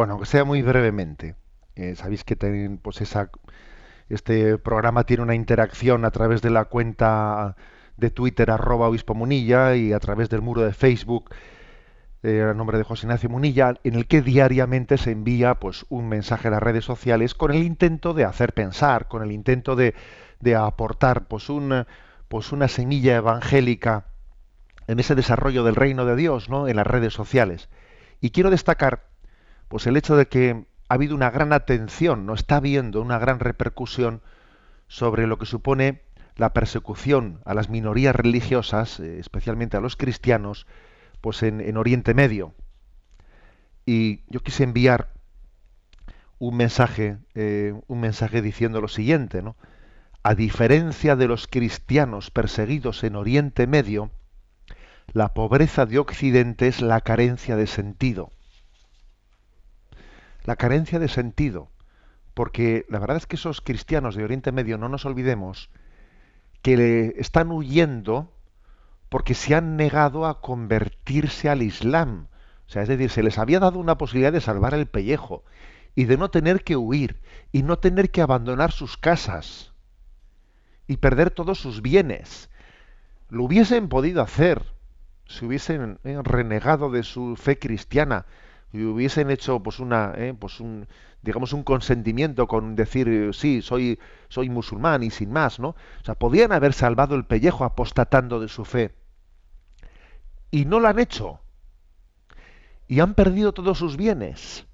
Bueno, aunque sea muy brevemente. Eh, sabéis que pues esa, este programa tiene una interacción a través de la cuenta de Twitter arroba obispo Munilla y a través del muro de Facebook eh, a nombre de José Ignacio Munilla, en el que diariamente se envía pues un mensaje a las redes sociales con el intento de hacer pensar, con el intento de, de aportar pues un, pues una semilla evangélica en ese desarrollo del reino de Dios, ¿no? en las redes sociales. Y quiero destacar pues el hecho de que ha habido una gran atención, no está habiendo una gran repercusión sobre lo que supone la persecución a las minorías religiosas, eh, especialmente a los cristianos, pues en, Oriente Medio. Y yo quise enviar un mensaje, eh, un mensaje diciendo lo siguiente, ¿no? A diferencia de los cristianos perseguidos en Oriente Medio, la pobreza de Occidente es la carencia de sentido la carencia de sentido, porque la verdad es que esos cristianos de Oriente Medio, no nos olvidemos, que están huyendo porque se han negado a convertirse al Islam. O sea, es decir, se les había dado una posibilidad de salvar el pellejo y de no tener que huir y no tener que abandonar sus casas y perder todos sus bienes. Lo hubiesen podido hacer si hubiesen eh, renegado de su fe cristiana, y hubiesen hecho pues una eh, pues un digamos un consentimiento con decir sí soy soy musulmán y sin más no o sea podían haber salvado el pellejo apostatando de su fe. Y no lo han hecho. Y han perdido todos sus bienes.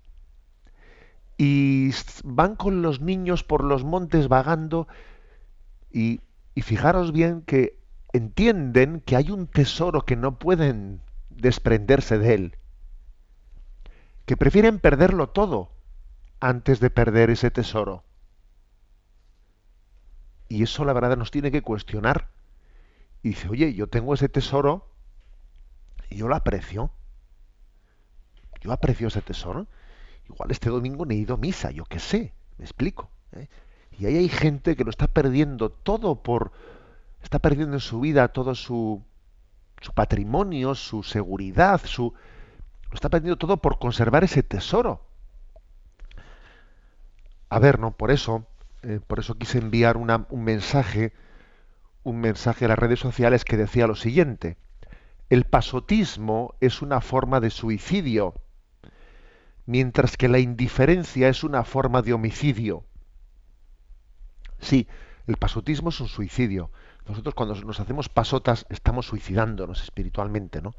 Y van con los niños por los montes vagando. Y, y fijaros bien que entienden que hay un tesoro que no pueden desprenderse de él, que prefieren perderlo todo antes de perder ese tesoro. Y eso la verdad nos tiene que cuestionar. Y dice, oye, yo tengo ese tesoro y yo lo aprecio. Yo aprecio ese tesoro. Igual este domingo no he ido a misa, yo qué sé, me explico. ¿eh? Y ahí hay gente que lo está perdiendo todo por... Está perdiendo en su vida todo su, su patrimonio, su seguridad, su... Lo está perdiendo todo por conservar ese tesoro. A ver, ¿no? Por eso, eh, por eso quise enviar un mensaje, un mensaje a las redes sociales que decía lo siguiente. El pasotismo es una forma de suicidio mientras que la indiferencia es una forma de homicidio. Sí, el pasotismo es un suicidio. Nosotros cuando nos hacemos pasotas estamos suicidándonos espiritualmente, ¿no?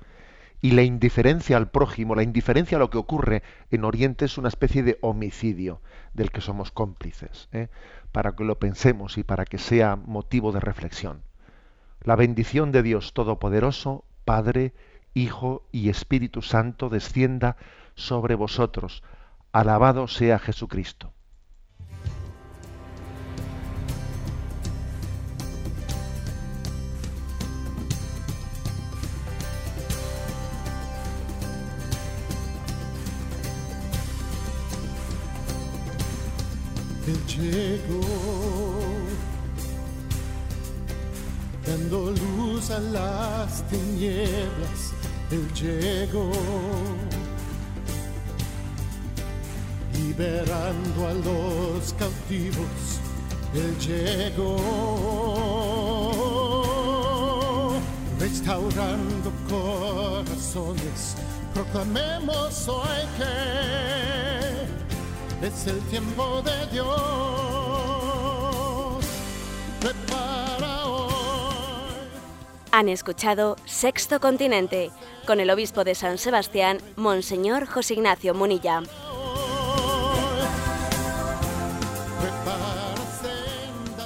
Y la indiferencia al prójimo, la indiferencia a lo que ocurre en Oriente es una especie de homicidio del que somos cómplices, ¿eh? para que lo pensemos y para que sea motivo de reflexión. La bendición de Dios Todopoderoso, Padre, Hijo y Espíritu Santo descienda sobre vosotros. Alabado sea Jesucristo. Él llegó, dando luz a las tinieblas. Él llegó liberando a los cautivos, Él llegó, restaurando corazones, proclamemos hoy que es el tiempo de Dios. Prepara hoy. Han escuchado Sexto Continente con el obispo de San Sebastián, Monseñor José Ignacio Munilla.